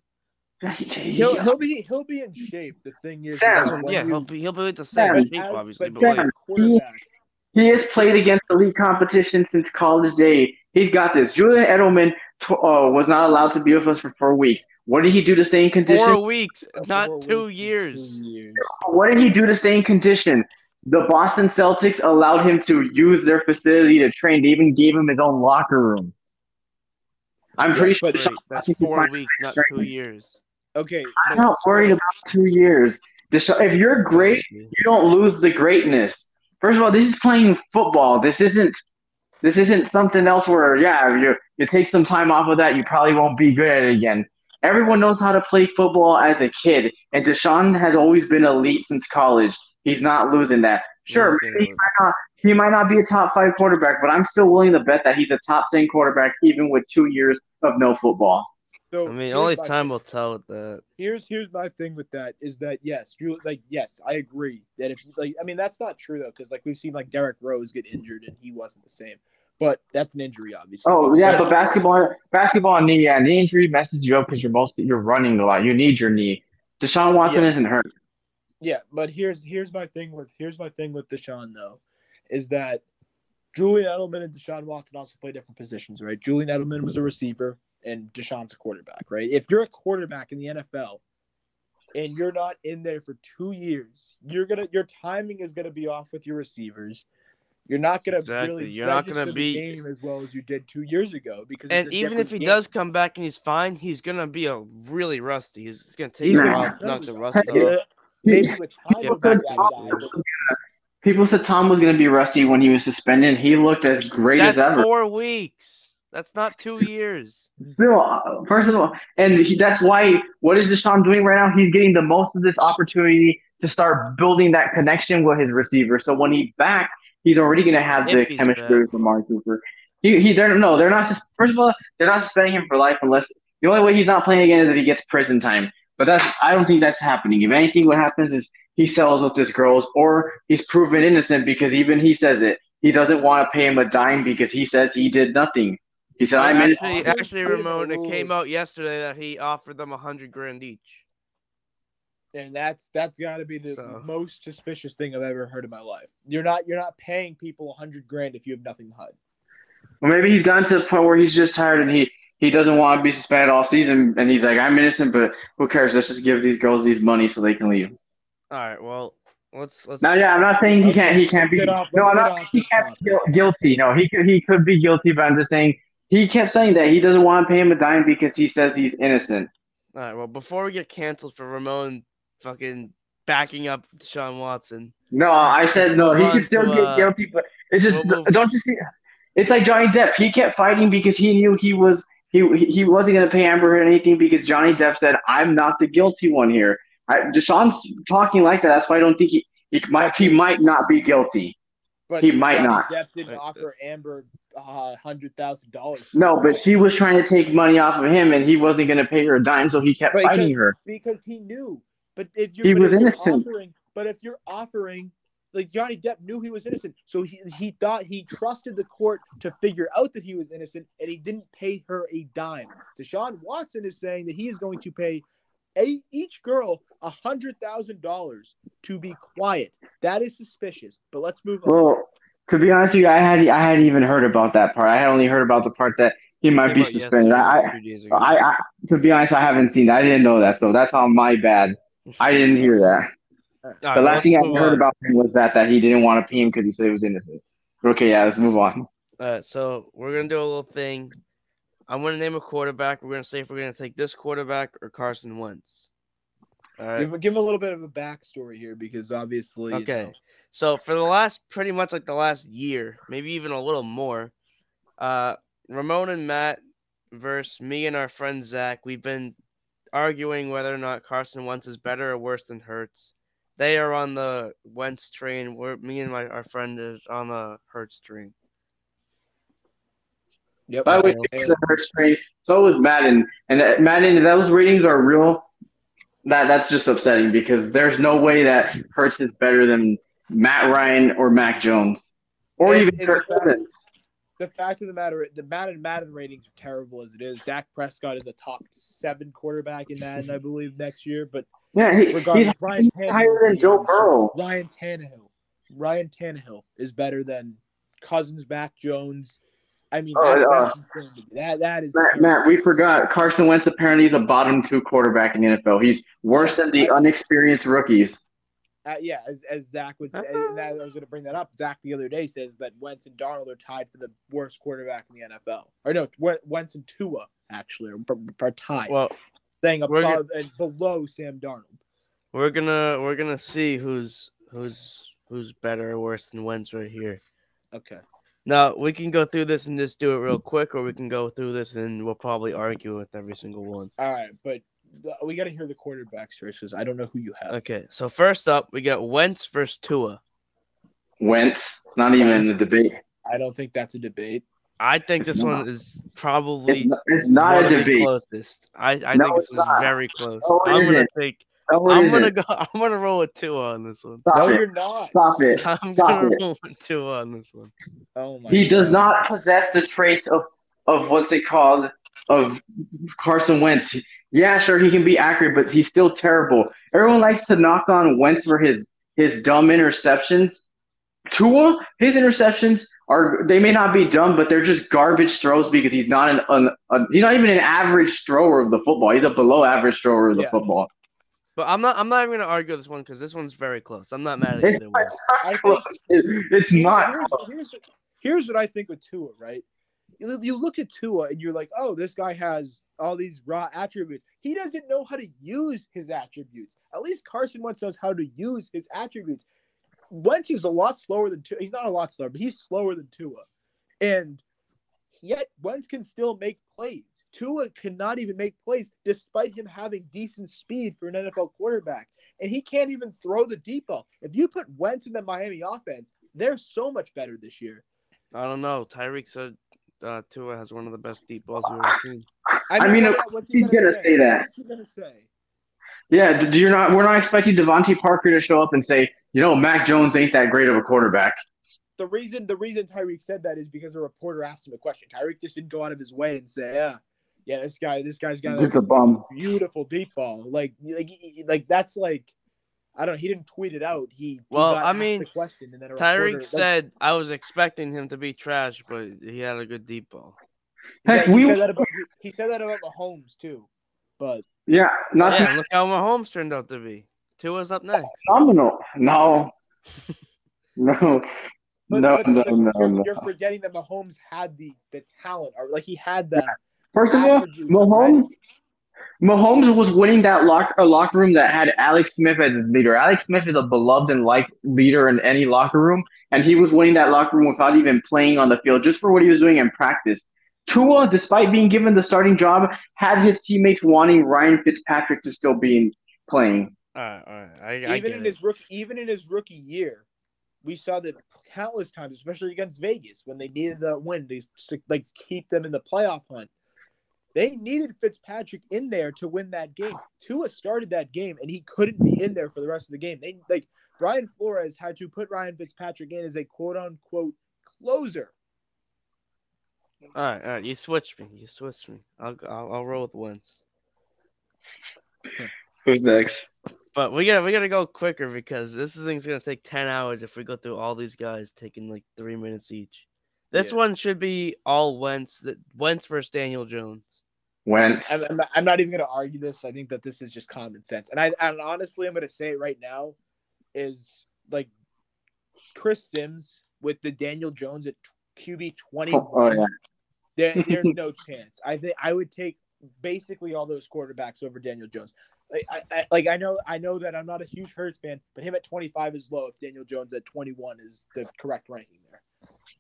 He'll, he'll be, he'll be in shape. The thing is, Sam. That's is what, when yeah, you- he'll be he'll be the same Sam. shape, as- obviously, but but as like, a quarterback, He has played against elite competition since college day. He's got this. Julian Edelman tw- uh, was not allowed to be with us for four weeks. What did he do to stay in condition? four weeks, not four two weeks years. two years. What did he do to stay in condition? The Boston Celtics allowed him to use their facility to train. They even gave him his own locker room. I'm Yeah, pretty sure. Great. That's four weeks, not two years. Okay, I'm not worried about two years. Desha- If you're great, you don't lose the greatness. First of all, this is playing football. This isn't. This isn't something else where yeah, you you take some time off of that, you probably won't be good at it again. Everyone knows how to play football as a kid, and Deshaun has always been elite since college. He's not losing that. Sure, He's gonna maybe he might not he might not be a top five quarterback, but I'm still willing to bet that he's a top ten quarterback even with two years of no football. So I mean, only time thing. will tell with that. Here's here's my thing with that is that yes, you like yes, I agree that if like I mean that's not true though because like we've seen like Derrick Rose get injured and he wasn't the same, but that's an injury obviously. Oh yeah, but basketball, basketball and knee, yeah, knee injury messes you up because you're mostly you're running a lot. You need your knee. Deshaun Watson Yeah. isn't hurt. Yeah, but here's here's my thing with here's my thing with Deshaun though, is that Julian Edelman and Deshaun Watson also play different positions, right? Julian Edelman was a receiver and Deshaun's a quarterback, right? If you're a quarterback in the NFL and you're not in there for two years, you're gonna your timing is gonna be off with your receivers. You're not gonna Exactly. really You're not gonna be- game as well as you did two years ago because And even if he game. does come back and he's fine, he's gonna be a really rusty. He's it's gonna take He's a Nah. while gonna- to knock the rust yeah, off. Maybe with time Get with back that to guy, the but People said Tom was going to be rusty when he was suspended. He looked as great That's as ever. four weeks. That's not two years. Still, uh, first of all, and he, that's why. What is Deshaun doing right now? He's getting the most of this opportunity to start building that connection with his receiver. So when he's back, he's already going to have the If he's chemistry back. with Amari Cooper. He, he, they're no, they're not. Just first of all, they're not suspending him for life unless the only way he's not playing again is if he gets prison time. But that's I don't think that's happening. If anything, what happens is he sells with his girls, or he's proven innocent because even he says it. He doesn't want to pay him a dime because he says he did nothing. He said, "I'm actually, innocent. actually, Ramon, it came oh. out yesterday that he offered them a hundred grand each. and that's that's got to be the So- most suspicious thing I've ever heard in my life. You're not you're not paying people a hundred grand if you have nothing to hide. Well, maybe he's gotten to the point where he's just tired and he he doesn't want to be suspended all season, and he's like, "I'm innocent, but who cares? Let's just give these girls these money so they can leave." All right, well, let's let's. Now, yeah, I'm not saying he can't. He can't be. Off- No, I'm not. He can't be guilty. No, he could. He could be guilty, but I'm just saying he kept saying that he doesn't want to pay him a dime because he says he's innocent. All right, well, before we get canceled for Ramon fucking backing up Sean Watson, No, I said no. He could still to, get uh, guilty, but it's just we'll don't you see? It's like Johnny Depp. He kept fighting because he knew he was he he wasn't going to pay Amber Heard anything because Johnny Depp said, "I'm not the guilty one here." I, Deshaun's talking like that. That's why I don't think he he might he might not be guilty. But He might Johnny not. Depp didn't Right. offer Amber uh, hundred thousand dollars. No, but she was trying to take money off of him, and he wasn't going to pay her a dime, so he kept fighting because, her. because he knew. But if you're He was innocent. offering, but if you're offering, like Johnny Depp knew he was innocent, so he he thought he trusted the court to figure out that he was innocent, and he didn't pay her a dime. Deshaun Watson is saying that he is going to pay a, each girl a hundred thousand dollars to be quiet. That is suspicious. But let's move on. Well, to be honest with you, I had I hadn't even heard about that part. I had only heard about the part that he might came be suspended. yesterday, I, a few days ago. I, I, to be honest, I haven't seen that. I didn't know that, so that's on my bad. I didn't hear that. All The right, last thing I heard on. about him was that that he didn't want to pay him because he said he was innocent. Okay, yeah, let's move on. All right, so we're gonna do a little thing. I'm gonna name a quarterback. We're gonna say if we're gonna take this quarterback or Carson Wentz. All right. Give, give him a little bit of a backstory here because obviously, you Okay. know, So for the last pretty much like the last year, maybe even a little more, uh Ramon and Matt versus me and our friend Zach, we've been arguing whether or not Carson Wentz is better or worse than Hurts. They are on the Wentz train. We're me and my our friend is on the Hurts train. Yep. By the way, And- speaking of Hurts so was Madden, and that, Madden, those ratings are real, that that's just upsetting because there's no way that Hurts is better than Matt Ryan or Mac Jones, or And- even and Kirk the fact- Cousins. the fact of the matter, the Madden Madden ratings are terrible as it is. Dak Prescott is a top seven quarterback in Madden, I believe, next year. But Yeah, he, he's, Ryan he's higher than Joe. Burrow. Ryan Tannehill, Ryan Tannehill is better than Cousins, Mac Jones. I mean, Oh, that's, uh, that's insane to me. That that is Matt. Matt, we forgot Carson Wentz apparently is a bottom two quarterback in the NFL. He's worse than the unexperienced rookies. Uh, yeah, as, as Zach would say, and that, I was going to bring that up. Zach the other day says that Wentz and Darnold are tied for the worst quarterback in the NFL. Or no, Wentz and Tua actually are, are tied, Well, saying we're above and below Sam Darnold. we're gonna we're gonna see who's who's who's better or worse than Wentz right here. Okay. Now we can go through this and just do it real quick, or we can go through this and we'll probably argue with every single one. All right, but we got to hear the quarterbacks first because I don't know who you have. Okay, so first up we got Wentz versus Tua. Wentz, it's not even in the debate. I don't think that's a debate. I think It's this not. one is probably It's not, it's not a the debate. closest. I, I No, think this it's is not. very close. No, I'm gonna isn't. take. No, I'm gonna isn't. go. I'm gonna roll with Tua on this one. Stop no, it. you're not. Stop it. I'm Stop gonna it. roll with Tua on this one. Oh my. He does not possess the traits of of what's it called of Carson Wentz. Yeah, sure, he can be accurate, but he's still terrible. Everyone likes to knock on Wentz for his his dumb interceptions. Tua, his interceptions are they may not be dumb, but they're just garbage throws because he's not an, an a, he's not even an average thrower of the football. He's a below average thrower of the Yeah. football. But I'm not. I'm not even gonna argue this one because this one's very close. I'm not mad at It's, either one. it's not I think- close. It- it's not. Here's, here's, here's what I think with Tua, right? You, you look at Tua and you're like, oh, this guy has all these raw attributes. He doesn't know how to use his attributes. At least Carson Wentz knows how to use his attributes. Wentz is a lot slower than Tua. He's not a lot slower, but he's slower than Tua. And yet Wentz can still make plays. Tua cannot even make plays despite him having decent speed for an NFL quarterback. And he can't even throw the deep ball. If you put Wentz in the Miami offense, they're so much better this year. I don't know. Tyreek said uh, Tua has one of the best deep balls we've ever seen. I mean, what- what's he he's gonna say that. What's he gonna say? Yeah, d- you're not. We're not expecting DeVante Parker to show up and say, you know, Mac Jones ain't that great of a quarterback. The reason the reason Tyreek said that is because a reporter asked him a question. Tyreek just didn't go out of his way and say, "Yeah, yeah, this guy, this guy's got It's a a bum. beautiful deep ball." Like, like, like that's like, I don't. know. He didn't tweet it out. He he Well, got I mean, the question and then Tyreek reporter- like, said I was expecting him to be trash, but he had a good deep ball. Heck, yeah, he we. said that about he, he said that about Mahomes too. But Yeah, not Yeah, look how Mahomes turned out to be. Tua's up oh, next. phenomenal. No, no, but, no, but, no, but no, you're, no. you're forgetting that Mahomes had the the talent, or like he had the First of all, Mahomes. Mahomes was winning that lock, a locker room that had Alex Smith as his leader. Alex Smith is a beloved and liked leader in any locker room, and he was winning that locker room without even playing on the field, just for what he was doing in practice. Tua, despite being given the starting job, had his teammates wanting Ryan Fitzpatrick to still be playing. All right, all right. I, I even get in it. his rookie even in his rookie year, we saw that countless times, especially against Vegas, when they needed the win to like keep them in the playoff hunt. They needed Fitzpatrick in there to win that game. Tua started that game and he couldn't be in there for the rest of the game. They like Brian Flores had to put Ryan Fitzpatrick in as a quote unquote closer. All right, all right. You switched me. You switched me. I'll I'll, I'll roll with Wentz. Who's next? But we gotta we gotta go quicker because this thing's gonna take ten hours if we go through all these guys taking like three minutes each. This Yeah. one should be all Wentz. That Wentz versus Daniel Jones. Wentz. I'm, I'm, not, I'm not even going to argue this. I think that this is just common sense. And I and honestly, I'm going to say it right now is like Chris Sims with the Daniel Jones at QB 20. Oh yeah. there, there's no chance. I think I would take basically all those quarterbacks over Daniel Jones. Like I, I, like I know I know that I'm not a huge Hurts fan, but him at 25 is low. If Daniel Jones at 21 is the correct ranking there.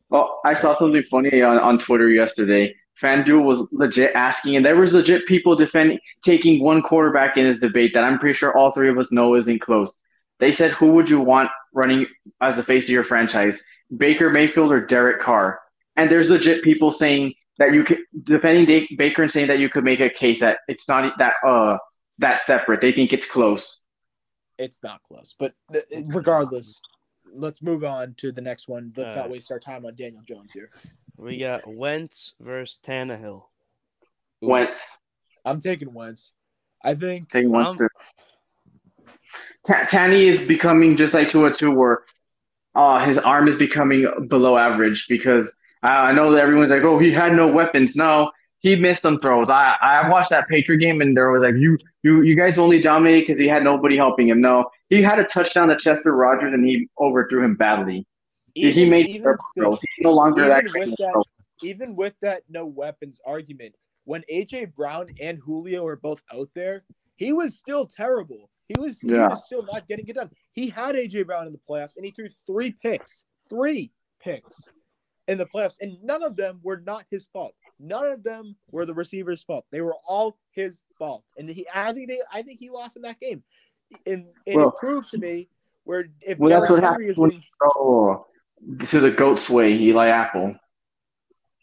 Well, I saw something funny on, on Twitter yesterday. FanDuel was legit asking, and there was legit people defending taking one quarterback in his debate that I'm pretty sure all three of us know isn't close. They said, "Who would you want running as the face of your franchise, Baker Mayfield or Derek Carr?" And there's legit people saying that you could defending Baker and saying that you could make a case that it's not that uh that separate. They think it's close. It's not close, but th- regardless, let's move on to the next one. Let's not Alright. waste our time on Daniel Jones here. We got Wentz versus Tannehill. Wentz I'm taking Wentz. I think taking Wentz. Um, too. Ta- Tanny is becoming just like Tua too, where uh, his arm is becoming below average because uh, I know that everyone's like, oh, he had no weapons. No, he missed some throws. I I watched that Patriot game and there was like, you you you guys only dominated because he had nobody helping him. No, he had a touchdown to Chester Rogers and he overthrew him badly. He- he made even, throws. He's no longer even that with great. of a that- even with that no weapons argument, when AJ Brown and Julio were both out there, he was still terrible. He was, he was still not getting it done. He had AJ Brown in the playoffs and he threw three picks, three picks in the playoffs, and none of them were not his fault. None of them were the receiver's fault. They were all his fault. And he, I think they, I think he lost in that game. And, and Well- it proved to me where if Well, that's what happens when you to the goat's way, Eli Apple.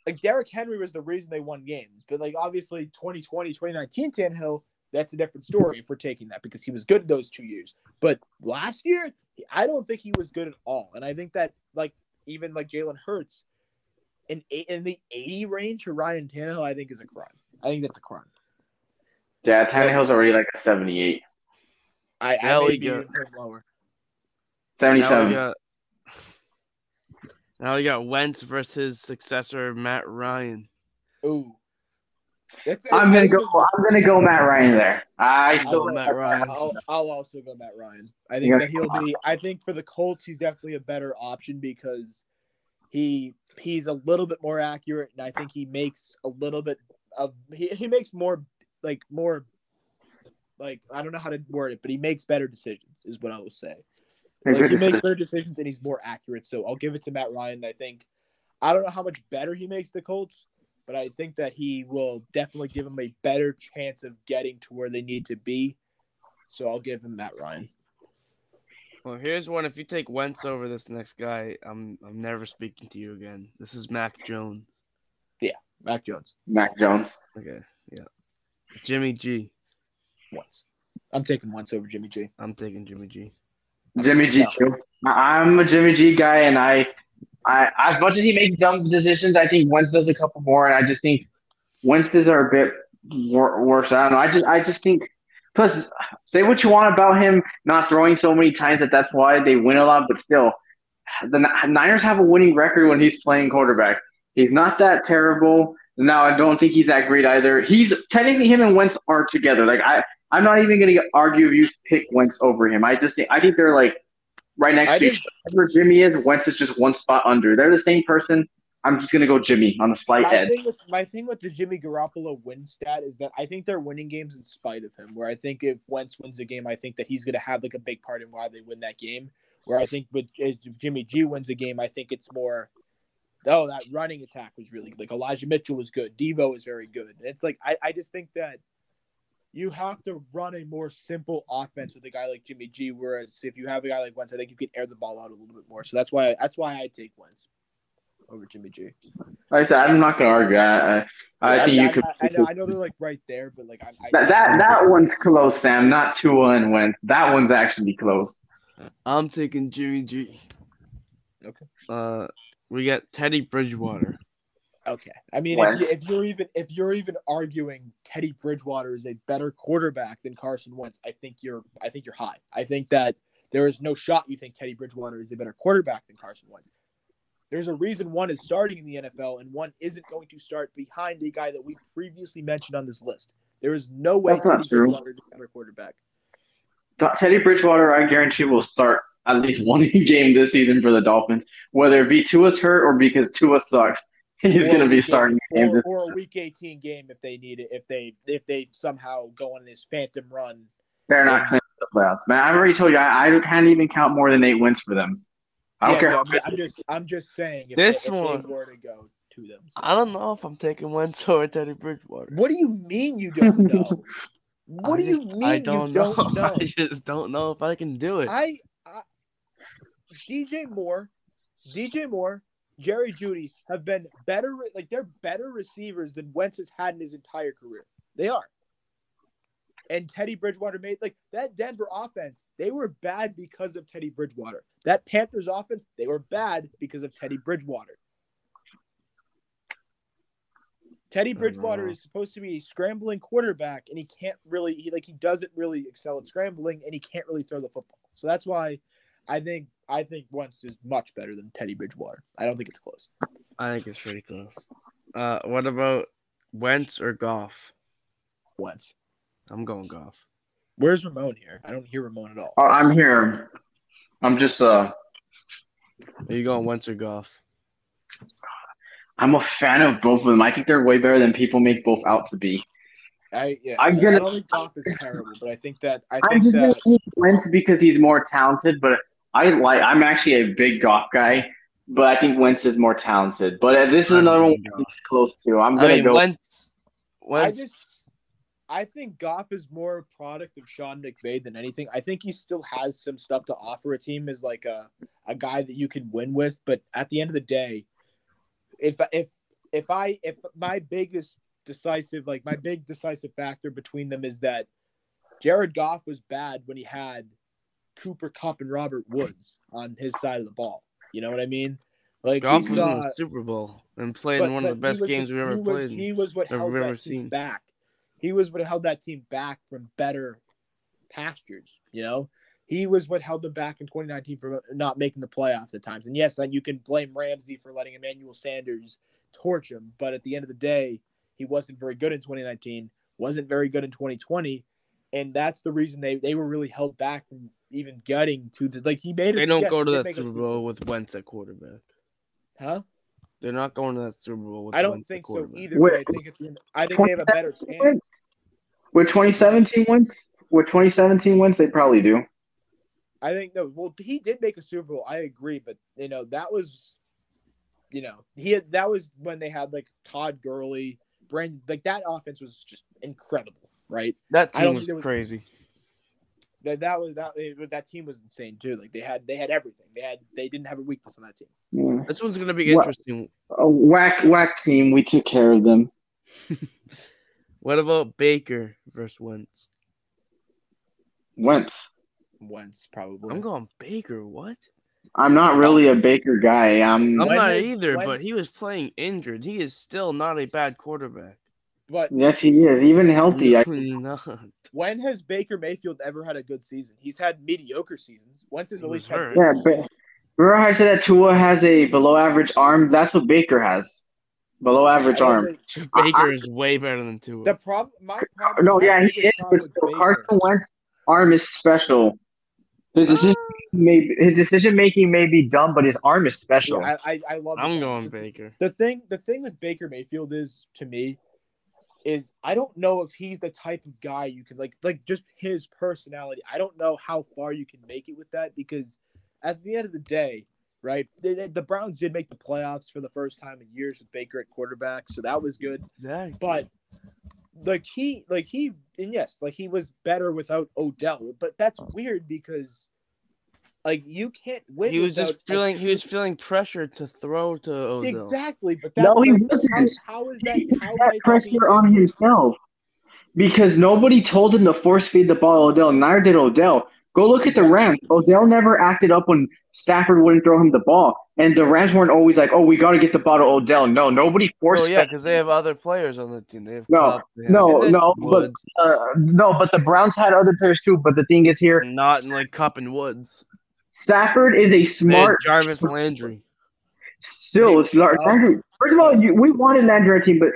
like Derrick Henry was the reason they won games. But like obviously 2020, 2019 Tannehill, that's a different story if we're taking that because he was good those two years. But last year, I don't think he was good at all. And I think that like even like Jalen Hurts in eight, in the 80 range for Ryan Tannehill, I think is a crime. I think that's a crime. Yeah, Tannehill's already like a 78. I, Now I we may be go. even lower. Now we 77. got, now we got Wentz versus successor Matt Ryan. Ooh. That's, I'm gonna go. I'm gonna go Matt Ryan there. I I'll, still go Matt Ryan. I'll, I'll also go Matt Ryan. I think Yeah. that he'll be. I think for the Colts, he's definitely a better option because he he's a little bit more accurate, and I think he makes a little bit of he, he makes more like more like I don't know how to word it, but he makes better decisions is what I will say. Like he makes better decisions and he's more accurate. So I'll give it to Matt Ryan. I think I don't know how much better he makes the Colts, but I think that he will definitely give them a better chance of getting to where they need to be. So I'll give him Matt Ryan. Well, here's one. If you take Wentz over this next guy, I'm I'm never speaking to you again. This is Mac Jones. Yeah, Mac Jones Mac Jones. Okay, yeah. Jimmy G. Wentz. I'm taking Wentz over Jimmy G. I'm taking Jimmy G. Jimmy G. Too. I- I'm a Jimmy G guy, and I, I as much as he makes dumb decisions, I think Wentz does a couple more, and I just think Wentz's are a bit wor- worse. I don't know. I just, I just think. Plus, say what you want about him not throwing so many times that that's why they win a lot, but still, the Niners have a winning record when he's playing quarterback. He's not that terrible. Now, I don't think he's that great either. He's technically him and Wentz are together. Like I, I'm not even going to argue if you pick Wentz over him. I just think I think they're like right next I to each other. Jimmy is, Wentz is just one spot under. They're the same person. I'm just going to go Jimmy on the slight My edge. thing, with, my thing with the Jimmy Garoppolo win stat is that I think they're winning games in spite of him. Where I think if Wentz wins a game, I think that he's going to have like a big part in why they win that game. Where I think with if Jimmy G wins a game, I think it's more, oh, that running attack was really good. Like Elijah Mitchell was good. Deebo is very good. It's like I, I just think that you have to run a more simple offense with a guy like Jimmy G. Whereas if you have a guy like Wentz, I think you can air the ball out a little bit more. So that's why that's why I take Wentz over Jimmy G. Like I said, I'm not going to argue. I, I, I Yeah, think I, you could. I, I, know, I know they're like right there, but like I, I that, that that one's close, Sam. Not Tua and Wentz. That one's actually close. I'm taking Jimmy G. Okay. Uh, we got Teddy Bridgewater. Okay, I mean, Wentz. if, you, if you're even if you're even arguing Teddy Bridgewater is a better quarterback than Carson Wentz, I think you're I think you're high. I think that there is no shot you think Teddy Bridgewater is a better quarterback than Carson Wentz. There's a reason one is starting in the NFL and one isn't going to start behind a guy that we previously mentioned on this list. There is no way That's not Teddy true. Bridgewater is a better quarterback. Teddy Bridgewater, I guarantee, will start at least one game this season for the Dolphins, whether it be Tua's hurt or because Tua sucks. He's going to be starting eight- games. or, or a week 18 game if they need it. If they if they somehow go on this phantom run They're not clearing the playoffs, man. I've already told you, I, I can't even count more than eight wins for them. I don't Yeah, care. no, I'm, I'm just I'm just saying if This they, one- were to go to them. So- I don't know if I'm taking Wentz over Teddy Bridgewater. What do you mean you don't know? What I do you mean I you don't don't know? I just don't know if I can do it. I, I DJ Moore, DJ Moore, Jerry Jeudy have been better like they're better receivers than Wentz has had in his entire career. They are. And Teddy Bridgewater made like that Denver offense, they were bad because of Teddy Bridgewater. That Panthers offense, they were bad because of Teddy Bridgewater. Teddy Bridgewater is supposed to be a scrambling quarterback, and he can't really he like he doesn't really excel at scrambling, and he can't really throw the football. So that's why I think I think Wentz is much better than Teddy Bridgewater. I don't think it's close. I think it's pretty close. Uh, what about Wentz or Goff? Wentz. I'm going Goff. Where's Ramon here? I don't hear Ramon at all. Oh, I'm here. I'm just uh Are you going Wentz or Goff? I'm a fan of both of them. I think they're way better than people make both out to be. I yeah. I'm I gonna- don't think Goff is terrible, but I think that I I'm think just gonna that keep Wentz because he's more talented, but I like I'm actually a big Goff guy, but I think Wentz is more talented. But uh, this is another one going Goff. that's close to. I'm gonna mean, go. Wentz. Wentz. just- I think Goff is more a product of Sean McVay than anything. I think he still has some stuff to offer a team as like a, a guy that you can win with. But at the end of the day, if if if I if my biggest decisive like my big decisive factor between them is that Jared Goff was bad when he had Cooper Kupp and Robert Woods on his side of the ball. You know what I mean? Like Goff we was saw, in the Super Bowl and played but- one of the he best was games we ever he was, played. He was what held ever seen. back. He was what held that team back from better pastures. You know, he was what held them back in 2019 from not making the playoffs at times. And yes, then you can blame Ramsey for letting Emmanuel Sanders torch him, but at the end of the day, he wasn't very good in 2019. Wasn't very good in 2020, and that's the reason they they were really held back from even getting to the like he made. it They don't yes, go to that Super Bowl with Wentz at quarterback. huh? They're not going to that Super Bowl with I don't think so either. Wait, But I think at the end, I think they have a better chance. wins? With 2017 wins? With 2017 wins, they probably do. I think no. Well, he did make a Super Bowl. I agree, but you know that was, you know, he had that was when they had like Todd Gurley, Brandon. Like that offense was just incredible, right? That I team don't was think was- crazy. That that was that it- that team was insane too. Like they had they had everything. They had they didn't have a weakness on that team. Yeah. This one's gonna be interesting. A whack, whack team. We took care of them. What about Baker versus Wentz? Wentz. Wentz probably. I'm going Baker. What? I'm not really a Baker guy. I'm. I'm not either, when- but he was playing injured. He is still not a bad quarterback. But Yes, he is. Even healthy. I, Really not. when has Baker Mayfield ever had a good season? He's had mediocre seasons. Wentz has He at least had. hurt. yeah, seasons. but remember how I said that Tua has a below average arm? That's what Baker has. Below average I arm. think- Baker is way better than Tua. The problem, my problem. No, yeah, he is, but still, Carson Wentz's arm is special. His ah. decision, may, his decision making may be dumb, but his arm is special. Yeah, I, I, I love. I'm fact- going Baker. The thing, the thing with Baker Mayfield is to me, is I don't know if he's the type of guy you can like, like just his personality. I don't know how far you can make it with that because at the end of the day, right? The, the- the Browns did make the playoffs for the first time in years with Baker at quarterback, so that was good. Exactly. But like he, like he, and yes, like he was better without Odell, but that's weird because. Like you can't win. he was just a feeling he was feeling pressure to throw to Odell. Exactly, but that, No, he like, wasn't. How, how is that? How put that that pressure on himself because nobody told him to force feed the ball to Odell. Neither did Odell. Go look at the Rams. Odell never acted up when Stafford wouldn't throw him the ball, and the Rams weren't always like, "Oh, we got to get the ball to Odell." No, nobody forced. Oh yeah, because they have other players on the team. They have No, Kupp, they have no, And then no, but uh, no, but the Browns had other players too. But the thing is here, not in like Kupp and Woods. Stafford is a They had smart. Jarvis Landry. Still, it's lar- Landry. First of all, you, we wanted Landry on our team, but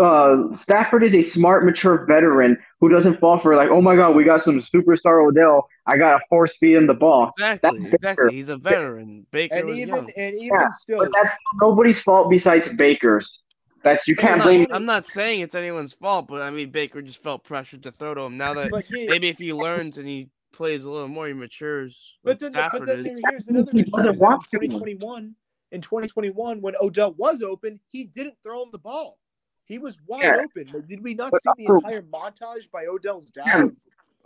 uh, Stafford is a smart, mature veteran who doesn't fall for like, oh my god, we got some superstar Odell. I gotta force feed him the ball. Exactly, That's exactly. Baker. He's a veteran. Baker And was even young. and even Yeah, still, But that's nobody's fault besides Baker's. That's you can't I'm blame. not, I'm not saying it's anyone's fault, but I mean Baker just felt pressured to throw to him. Now that but he, maybe if he learns and he plays a little more, he matures. but like then, but Stafford then is. here's another He issue. doesn't is that want to. in 2021, in 2021, when Odell was open, he didn't throw him the ball. He was wide Yeah. open. Did we not But see the also- entire montage by Odell's dad? Yeah.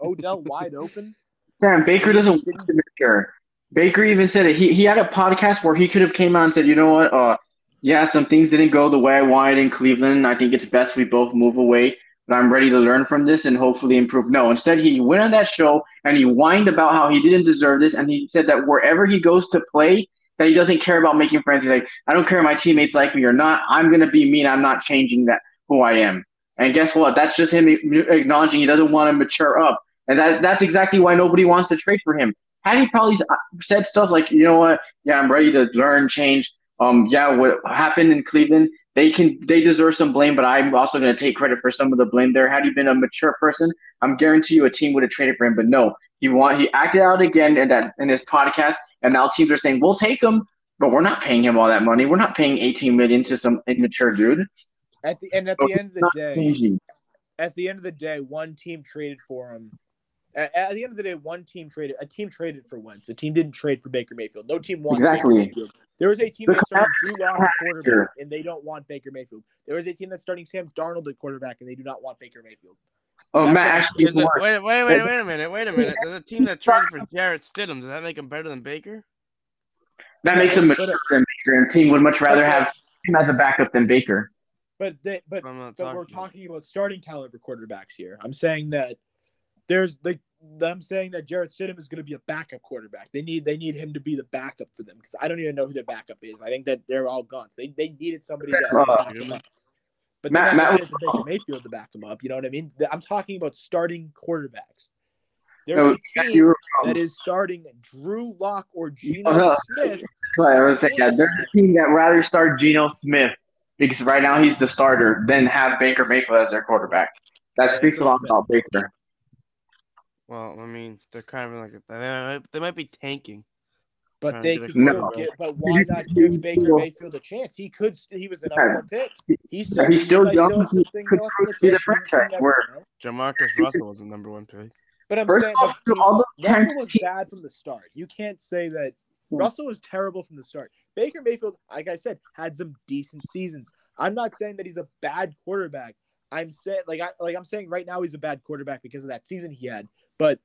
Odell wide open. Sam Baker doesn't want to mature. Baker even said it. He he had a podcast where he could have came out and said, you know what, uh, yeah, some things didn't go the way I wanted in Cleveland. I think it's best we both move away. But I'm ready to learn from this and hopefully improve. No, instead he went on that show and he whined about how he didn't deserve this, and he said that wherever he goes to play, that he doesn't care about making friends. He's like, I don't care if my teammates like me or not. I'm gonna be me, and I'm not changing that who I am. And guess what? That's just him acknowledging he doesn't want to mature up. And that, that's exactly why nobody wants to trade for him. Had he probably said stuff like, you know what, yeah, I'm ready to learn, change. Um, yeah, what happened in Cleveland, they can they deserve some blame, but I'm also going to take credit for some of the blame there. Had he been a mature person, I'm guarantee you a team would have traded for him. But no, he want he acted out again in that in his podcast, and now teams are saying we'll take him, but we're not paying him all that money. We're not paying 18 million to some immature dude. At the and at So the end of the day, changing. at the end of the day, one team traded for him. At, at the end of the day, one team traded. A team traded for Wentz. A team didn't trade for Baker Mayfield. No team wants Exactly. Baker Mayfield. There was a team The that's starting Drew Lock at quarterback, and they don't want Baker Mayfield. There was a team that's starting Sam Darnold at quarterback, and they do not want Baker Mayfield. Oh, That's Matt, what- actually, Is wait, wait, wait, wait a minute, wait a minute. There's a team that traded for Jarrett Stidham. Does that make him better than Baker? that makes him mature than Baker, and team would much rather have him as a backup than Baker. But they, but I'm not but we're talking. talking about starting caliber quarterbacks here. I'm saying that there's like I'm saying that Jarrett Stidham is going to be a backup quarterback. They need they need him to be the backup for them because I don't even know who their backup is. I think that they're all gone. So they they needed somebody that Uh, back them up. But Matt- Matt to Baker Mayfield to back them up. You know what I mean? I'm talking about starting quarterbacks. There's No, a team that starting Drew Lock or Geno Oh, no. Smith. I was saying. Yeah, there's a team that rather start Geno Smith because right now he's the starter than have Baker Mayfield as their quarterback. That speaks a lot about Baker. Well, I mean, they're kind of like they might, they might be tanking. But they could get a still quarterback. get. But why not give Baker Mayfield a chance? He could. He was the number one pick. He's still, He's still might young. have He could left in prove to be the franchise. Where- Jamarcus Russell was the number one pick. But I'm First saying, off, but all those Russell was bad from the start. You can't say that Hmm. Russell was terrible from the start. Baker Mayfield, like I said, had some decent seasons. I'm not saying that he's a bad quarterback. I'm saying like I like I'm saying right now he's a bad quarterback because of that season he had. But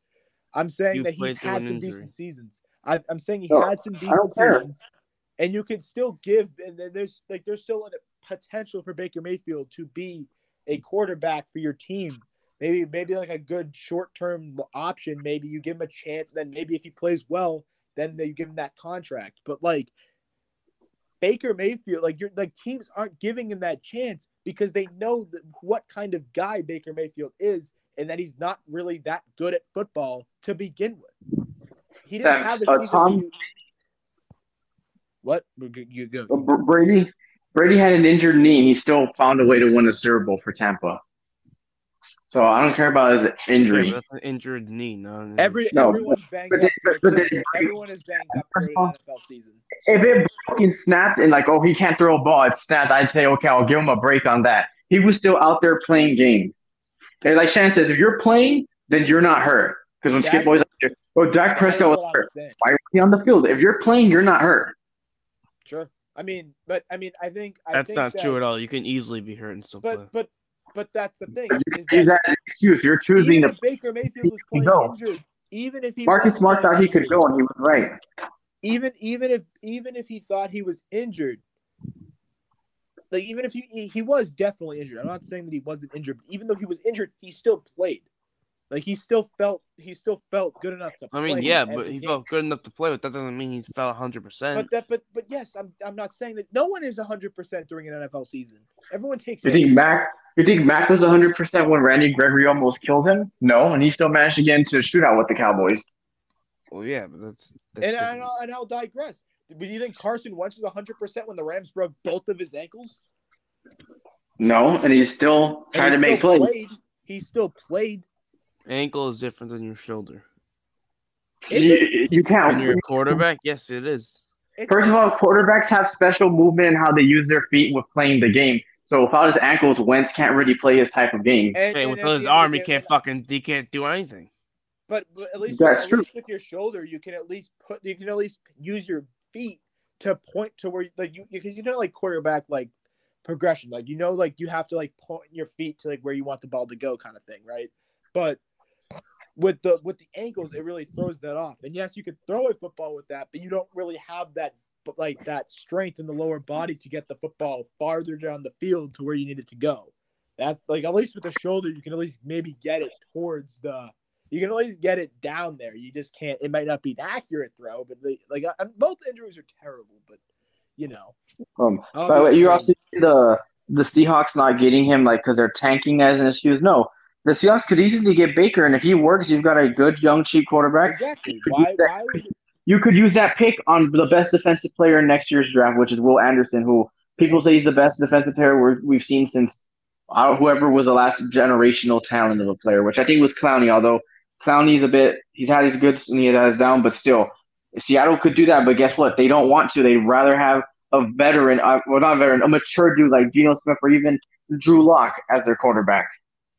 I'm saying You that he's had some injury. decent seasons. I, I'm saying he No, had some decent seasons, and you could still give. And then there's like there's still a potential for Baker Mayfield to be a quarterback for your team. Maybe maybe like a good short term option. Maybe you give him a chance. Then maybe if he plays well, then they give him that contract. But like Baker Mayfield, like you're like teams aren't giving him that chance because they know that what kind of guy Baker Mayfield is, and that he's not really that good at football to begin with. He didn't Sam, have a uh, season. Tom- where What you go? Brady Brady had an injured knee and he still found a way to win a Super Bowl for Tampa. So I don't care about his injury. but that's an injured knee, not an Every No, everyone's banged but up. they- but they- everyone is banged up during an NFL season. If it fucking snapped and like, oh, he can't throw a ball, it snapped, I'd say, okay, I'll give him a break on that. He was still out there playing games. And like Shannon says, if you're playing, then you're not hurt. Because when Skip Bayless out oh, Dak Prescott was hurt. saying. Why was he on the field? If you're playing, you're not hurt. Sure. I mean, but I mean, I think I That's think not that, true at all. You can easily be hurt and still play. But but but that's the thing. You Is can use that that as an excuse. You're choosing even to. if Baker Mayfield was playing go. injured, even if he Marcus Smart thought he could go, and he was right. even even if even if he thought he was injured like even if he he- he was definitely injured i'm not saying that he wasn't injured but even though he was injured he still played like he still felt he still felt good enough to I mean, yeah, but he game. felt good enough to play, but that doesn't mean he felt 100%. but that but but yes i'm i'm not saying that no one is 100% during an nfl season everyone takes You think. Mac? You think Mac was 100 percent when Randy Gregory almost killed him? No, and he still managed again to get into a shootout with the Cowboys. well, yeah, but that's. that's and, and. I'll, and I'll digress but you think carson wentz is 100% when the rams broke both of his ankles No, and he's still trying he to make plays. played. he still played Ankle is different than your shoulder. Is You, you When can't. you're a quarterback, yes, it is. First of all, quarterbacks have special movement and how they use their feet with playing the game. So without his ankles, Wentz can't really play his type of game. And, Hey, and with his the end of arm, he can't fucking. He can't do anything. But, but at least, That's at true. least with your shoulder, you can at least put you can at least use your feet to point to where like you because you know like quarterback like progression. Like you know like you have to like point your feet to like where you want the ball to go kind of thing right? But with the with the ankles it really throws that off. And yes you could throw a football with that but you don't really have that like that strength in the lower body to get the football farther down the field to where you need it to go. That like at least with the shoulder you can at least maybe get it towards the you can always get it down there. You just can't. It might not be an accurate throw, but the, like I, both injuries are terrible. But you know, Um, but you also see the the Seahawks not getting him like because they're tanking as an excuse. No, the Seahawks could easily get Baker, and if he works, you've got a good young cheap quarterback. exactly. Why? that- Why was it? You could use that pick on the best defensive player in next year's draft, which is Will Anderson, who people say he's the best defensive player we've seen since uh, whoever was the last generational talent of a player, which I think was Clowney. Although Clowney's a bit, he's had his goods and he has his down, but still, Seattle could do that. But guess what? They don't want to. They'd rather have a veteran, uh, well, not a veteran, a mature dude like Geno Smith or even Drew Lock as their quarterback.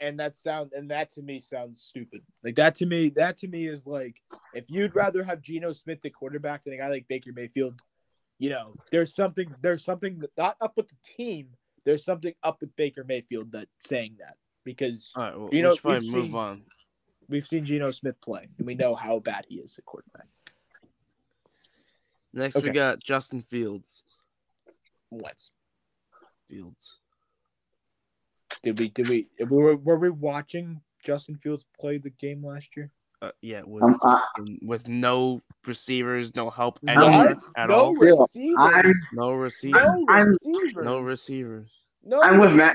And that sound and that to me sounds stupid. Like that to me, that to me is like if you'd rather have Geno Smith the quarterback than a guy like Baker Mayfield, you know, there's something there's something not up with the team. There's something up with Baker Mayfield that saying that because All right, well, You you know, know, probably we've move seen- on. We've seen Geno Smith play and we know how bad he is at quarterback. Next, Okay. we got Justin Fields. Wentz. Fields. Did we? Did we? Were, were we watching Justin Fields play the game last year? Uh, yeah, with Um, I- with no receivers, no help I'm- anywhere at no all. receivers. No receivers. no receivers. No receivers. No I'm with Matt.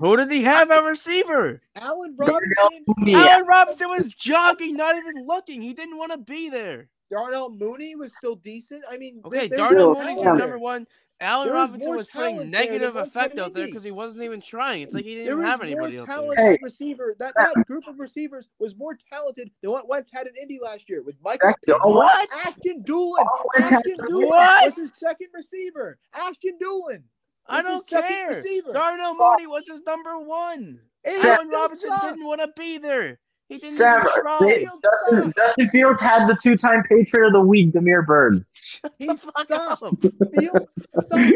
Who did he have a receiver? Allen Robinson. Allen Robinson was jogging, not even looking. He didn't want to be there. Darnell Mooney was still decent. I mean, Okay, Darnell more Mooney's talent your there. number one. Allen Robinson was putting talent there than negative one effect out there because he wasn't even trying. It's like he didn't There even was have more anybody out talent. there. Hey. receiver. That that group of receivers was more talented than what Wentz had in Indy last year with Michael That's the Pittman, only- What? Ashton Dulin. Oh, Ashton Dulin What? was his second receiver. Ashton Dulin. I don't care. Darnell Mooney was his number one. And Allen Robinson sucked. didn't want to be there. He didn't Sam, even they- try. Justin, Justin Fields had the two-time Patriot of the Week, Damiere Byrd. Shut He the fuck sucked. up. Fields sucked.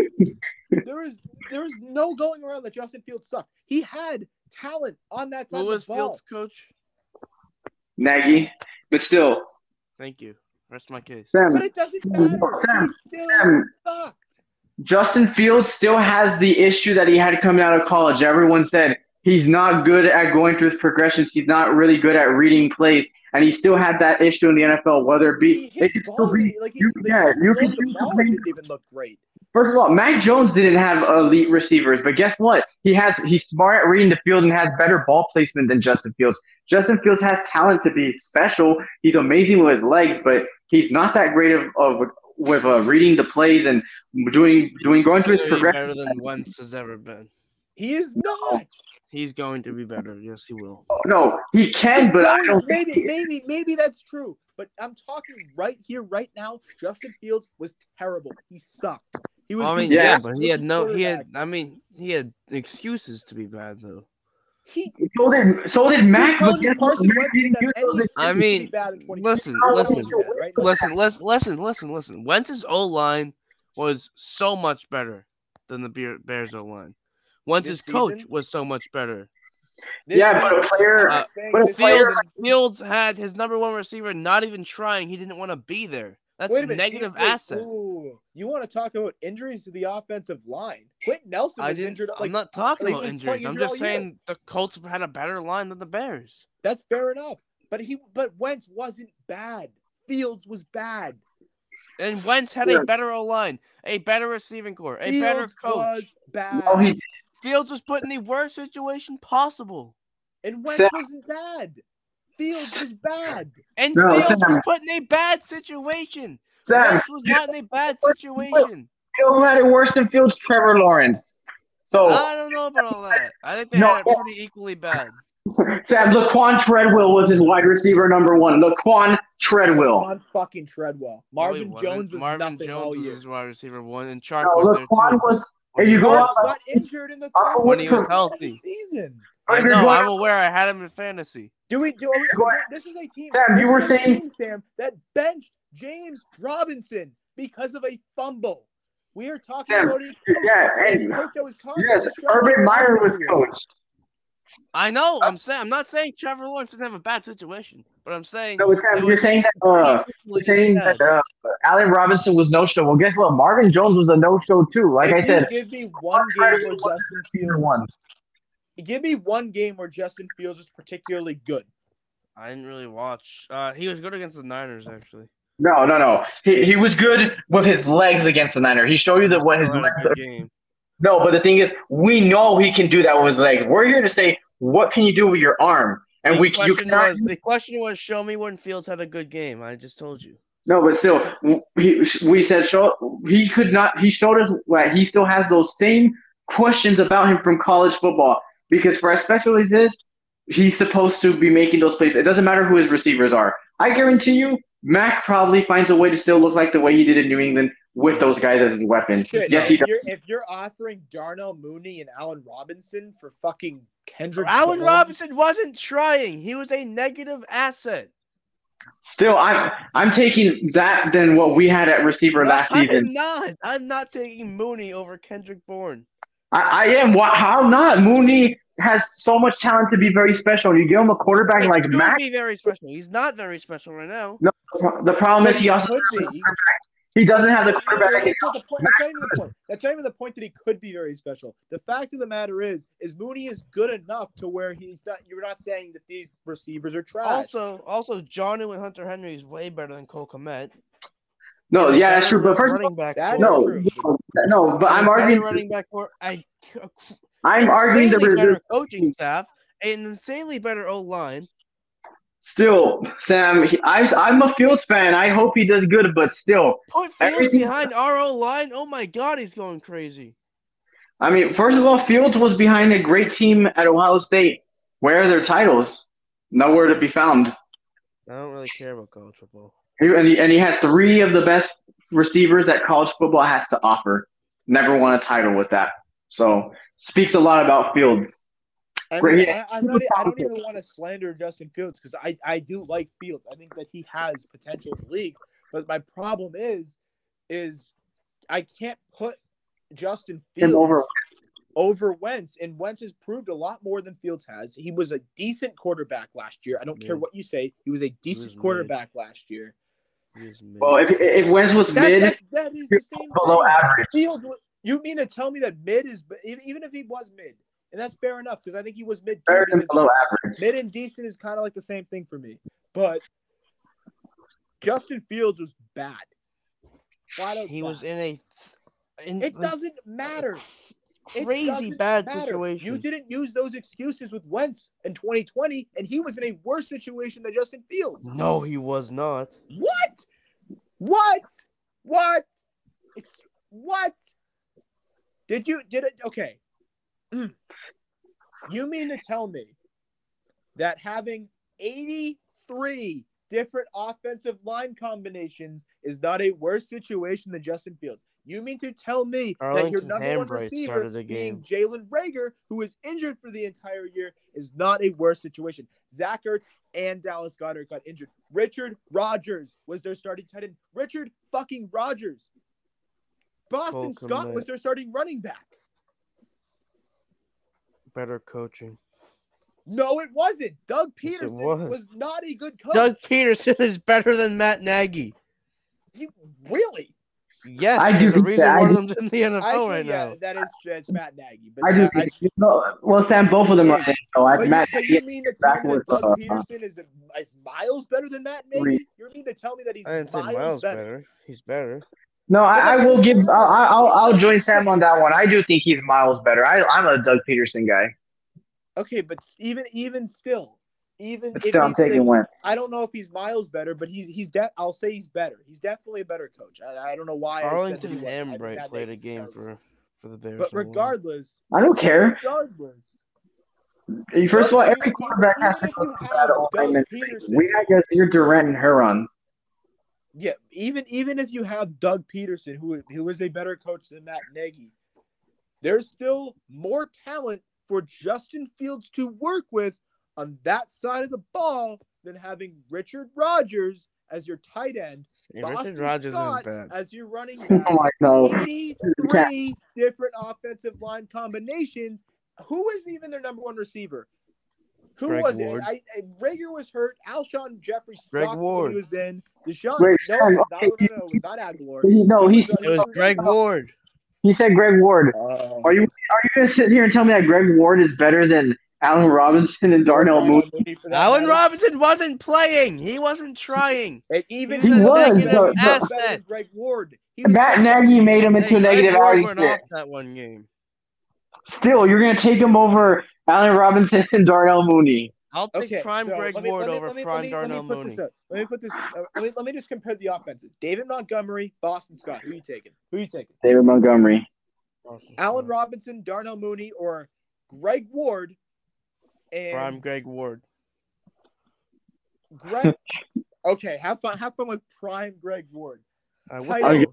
There is there is no going around that Justin Fields sucked. He had talent on that side Who of was the ball. Fields' coach? Nagy, but still, Thank you. Rest my case. Sam, But it doesn't matter. Sam, he still Sam. sucked. Justin Fields still has the issue that he had coming out of college. Everyone said he's not good at going through his progressions. He's not really good at reading plays, and he still had that issue in the NFL. Whether it be, it could still be. like he, you- yeah, you can throwing the see ball the- didn't even look great. First of all, Mac Jones didn't have elite receivers, but guess what? He has. He's smart at reading the field and has better ball placement than Justin Fields. Justin Fields has talent to be special. He's amazing with his legs, but he's not that great of, of with uh, reading the plays and doing doing going through his Way progression. better than Wentz has ever been. He is not. He's going to be better. Yes, he will. Oh, no, he can, but I Going- don't maybe, think. maybe, maybe that's true. But I'm talking right here, right now. Justin Fields was terrible. He sucked. He was. I mean, yeah, but he had no. He had. I mean, he had excuses to be bad though. He. So did so did Mac. But telling me guess what? Carson Mac didn't didn't use have those any excuses. I excuse to be mean, bad in listen, listen, is that, right now? Listen, listen, listen, listen, listen. Wentz's O line was so much better than the Bear- Bears O line. Wentz's This coach season? was so much better. This Yeah, but a player- uh, but a this player- season- Fields had his number one receiver not even trying. He didn't want to be there. That's Wait a a negative you- wait, asset. ooh, you want to talk about injuries to the offensive line? Quenton Nelson was injured. Like, I'm not talking like, about injuries. playing I'm just all year. saying the Colts had a better line than the Bears. That's fair enough. But he, but Wentz wasn't bad. Fields was bad. And Wentz had Yeah. a better O line, a better receiving corps, a better Fields coach. was bad. Oh, no, he's Fields was put in the worst situation possible. and Wentz Sam- wasn't bad. Fields was bad. And No, Fields was put in a bad situation. Sam. Wentz was not in a bad situation. Fields had it worse than Fields. Trevor Lawrence. So I don't know about all that. I think they No. had it pretty equally bad. Sam Laquon Treadwell was his wide receiver number one. Laquon Treadwell. On fucking Treadwell. Marvin wasn't. Jones was Marvin nothing Jones all year. his wide receiver one, and Chark No, was there too. was. If you go Marvin up, got injured in the Uh, third when he was healthy. season. I know. going I'm aware. I had him in fantasy. Do we do? Are we, Go this is a team. Sam, you were saying- team, Sam, that benched James Robinson because of a fumble. We are talking Sam, about his coach. yeah, His and- coach that was constantly yes, struggling Urban Meyer was every year. coach. I know. I'm saying. I'm not saying Trevor Lawrence didn't have a bad situation, but I'm saying. So Sam, it you're was saying that uh, you're saying that uh, Allen Robinson was no show. Well, guess what? Marvin Jones was a no show too. Like If I said, give me one game where Justin either Fields, one. give me one game where Justin Fields is particularly good. I didn't really watch. Uh, he was good against the Niners actually. No, no, no. He he was good with his legs against the Niner. He showed you that what his Still had a legs are. game. No, but the thing is, we know he can do that with his legs. We're here to say, what can you do with your arm? And the we you cannot. was the question was show me when Fields had a good game. I just told you. No, but still, he, we said show he could not. He showed us that he still has those same questions about him from college football. Because for as special as this, he's supposed to be making those plays. It doesn't matter who his receivers are. I guarantee you, Mac probably finds a way to still look like the way he did in New England with those guys as his weapon. Shit, yes, he if you're if you're offering Darnell Mooney and Allen Robinson for fucking Kendrick, Allen Bourne- Robinson wasn't trying. He was a negative asset. Still, I'm I'm taking that than what we had at receiver last season. I'm not. I'm not taking Mooney over Kendrick Bourne. I, I am. Why, how not? Mooney has so much talent to be very special. You give him a quarterback He like could Mac. be very special. He's not very special right now. No, The problem is he But also could be. He doesn't have the That's quarterback. not the point. That's not even the point. That's not even the point that he could be very special. The fact of the matter is, is Mooney is good enough to where he's not. You're not saying that these receivers are trash. Also, also, Johnny and Hunter Henry is way better than Cole Kmet. No, yeah, that's true. But first running back, that is no, true. no, but I'm arguing. running back for I. I'm arguing the insanely better coaching staff, an insanely better O line. Still, Sam, he- I, I'm a Fields fan. I hope he does good, but still, Put Fields behind our O line. Oh my God, he's going crazy. I mean, first of all, Fields was behind a great team at Ohio State. Where are their titles? Nowhere to be found. I don't really care about college football. And he, and he had three of the best receivers that college football has to offer. Never won a title with that. So speaks a lot about Fields. I, mean, I, I'm not, I don't even want to slander Justin Fields because I, I do like Fields. I think that he has potential in the league. But my problem is, is I can't put Justin Fields over. over Wentz, and Wentz has proved a lot more than Fields has. He was a decent quarterback last year. I don't care what you say. He was a decent was mid. quarterback last year. He is mid. Well, if if Wentz was That, mid, that, that is the same below thing. average. Fields, you mean to tell me that mid is even even if he was mid, and that's fair enough because I think he was mid. too, better than because below average. Mid and decent is kind of like the same thing for me, but Justin Fields was bad. Flat out he was in a in It like, doesn't matter. Crazy doesn't bad matter. situation. You didn't use those excuses with Wentz in 2020, and he was in a worse situation than Justin Fields. No, he was not. What? What? What? What? Did you did it? Okay. You mean to tell me that having 83 different offensive line combinations is not a worse situation than Justin Fields? You mean to tell me that your Arlington number one Hambright receiver started the being. Jalen Reagor, who was injured for the entire year, is not a worse situation? Zach Ertz and Dallas Goedert got injured. Richard Rodgers was their starting tight end. Richard fucking Rodgers. Boston Scott was their starting running back. Better coaching. No, it wasn't. Doug Yes, Pederson was. was. not a good coach. Doug Pederson is better than Matt Nagy. He- really? Yes, I do there's a think reason that- one of them's in the NFL Actually, right yeah, now. that is it's Matt Nagy. But I do. I, think- no, well, Sam, both of them are. So I, but, Matt, you, but you mean to tell me that Doug uh, Pederson is, is miles better than Matt Nagy? You mean to tell me that he's I didn't say miles, Miles better? better. He's better. No, I, I will give. I'll, I'll I'll join Sam on that one. I do think he's miles better. I I'm a Doug Pederson guy. Okay, but even even still, even But if still, I'm taking Wentz. I don't know if he's miles better, but he's he's de- I'll say he's better. He's definitely a better coach. I, I don't know why. I said that Arlington he wasn't. I think Hambright played a game terrible. for for the Bears. But regardless, I don't care. regardless, First of all, every quarterback has to go through have that Doug. Pederson- We got Yazir Durant and Huron. Yeah, even even if you have Doug Pederson, who who is a better coach than Matt Nagy, there's still more talent for Justin Fields to work with on that side of the ball than having Richard Rodgers as your tight end, yeah, Boston Richard Rodgers Scott isn't bad. as your running oh back. Oh my no. 83 different offensive line combinations. Who is even their number one receiver? Who Greg was Ward. it? I, I, Reagor was hurt. Alshon Jeffery Greg sucked when Ward. he was in. Deshaun, Wait, no, Sam, it okay, not, no, no, no, it was not Aguilar. He, no, he was, It was Greg Ward. he said Greg Ward. Uh, Are you are you gonna sit here and tell me that Greg Ward is better than Allen Robinson and Darnell Mooney? Mooney for that Allen. Robinson wasn't playing. He wasn't trying. And even He if was, Nagy but- was better but- than Greg Ward. He was Matt Nagy made him into Hey, a Greg negative Ward went off that one game. Still, you're gonna take him over Allen Robinson and Darnell Mooney. I'll take Okay, prime so Greg me- Ward me- over let me- prime let me- let me Darnell put Mooney. this up. Let me put this. Uh, let me let me just compare the offenses. David Montgomery, Boston Scott. Who you taking? Who you taking? David Montgomery. Allen Robinson, Darnell Mooney, or Greg Ward and Prime Greg Ward. Greg. okay, have fun. Have fun with prime Greg Ward. I Tight went, end,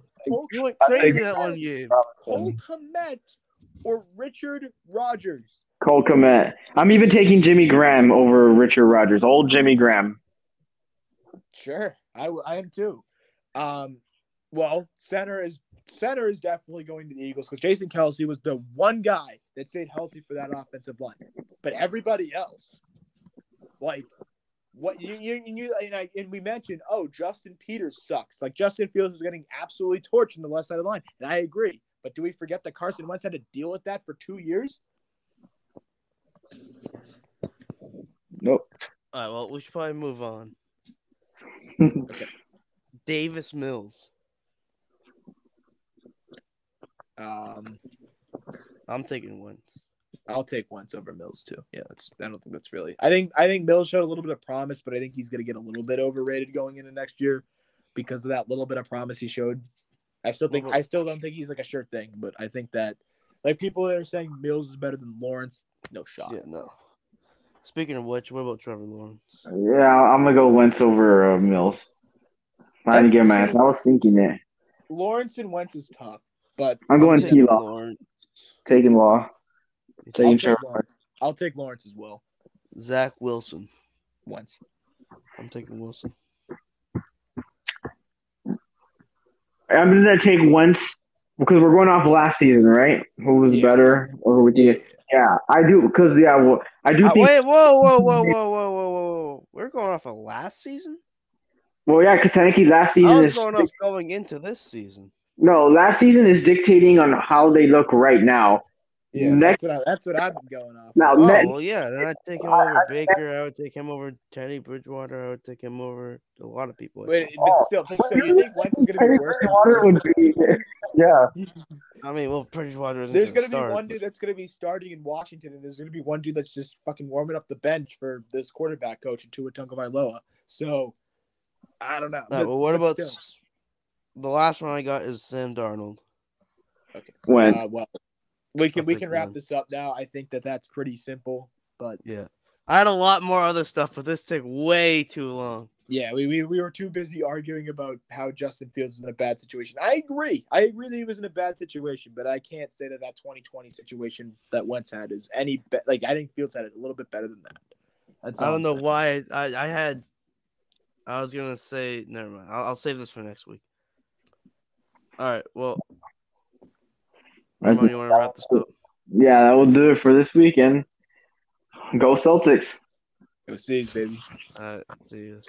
you went crazy think- that one game. Cole Kmet or Richard Rodgers. Cole Kmet. I'm even taking Jimmy Graham over Richard Rodgers. Old Jimmy Graham. Sure, I am too. Um, well, center is center is definitely going to the Eagles because Jason Kelce was the one guy that stayed healthy for that offensive line, but everybody else, like what you you, you and, I, and we mentioned, oh, Justin Peters sucks. Like Justin Fields was getting absolutely torched on the left side of the line, and I agree. But do we forget that Carson Wentz had to deal with that for two years? Nope. All right, well, we should probably move on. okay. Davis Mills. Um, I'm taking Wentz. I'll take Wentz over Mills too. Yeah, that's I don't think that's really. I think I think Mills showed a little bit of promise, but I think he's going to get a little bit overrated going into next year because of that little bit of promise he showed. I still think I still don't think he's like a sure thing, but I think that like people that are saying Mills is better than Lawrence, no shot. Yeah, no. Speaking of which, what about Trevor Lawrence? Yeah, I'm gonna go Wentz over uh, Mills. I didn't get my ass. I was thinking it. Lawrence and Wentz is tough, but I'm going taking T Law, Lawrence. taking Law, I'll taking take, Lawrence. I'll take Lawrence as well. Zach Wilson. Wentz. I'm taking Wilson. I'm gonna take Wentz because we're going off last season, right? Who was Yeah. better? Or we think? Yeah, I do because yeah, well, I do Uh, think. wait, whoa, whoa, whoa, whoa, whoa, whoa, whoa! We're going off of last season. Well, yeah, because technically last I season was is going off going into this season. no. Last season is dictating on how they look right now. Yeah, Next- that's what I, that's what I've been going off. Now, Oh ne- well, yeah. Then I'd take him I- over I- Baker. I would take him over Teddy Bridgewater. I would take him over a lot of people. Wait, but still, but still, you think Wentz is going to be worse? than Bridgewater would be, yeah. I mean, well, Bridgewater isn't There's going gonna be one dude that's gonna be starting in Washington, and there's gonna be one dude that's just fucking warming up the bench for this quarterback coach in Tua Tagovailoa. So I don't know. All right, But- well, what but about still. the last one I got is Sam Darnold. Wentz. Uh, well, we can we can wrap Wentz. this up now. I think that that's pretty simple. But Yeah, I had a lot more other stuff, but this took way too long. yeah, we, we we were too busy arguing about how Justin Fields is in a bad situation. I agree. I agree that he was in a bad situation, but I can't say that that 2020 situation that Wentz had is any be- like I think Fields had it a little bit better than that. That's I don't know why I, I had. I was gonna say never mind. I'll, I'll save this for next week. All right. Well, Ramon, think you want to wrap this up? yeah, that will do it for this weekend. Go Celtics. Go Steelers, baby. All right. See you.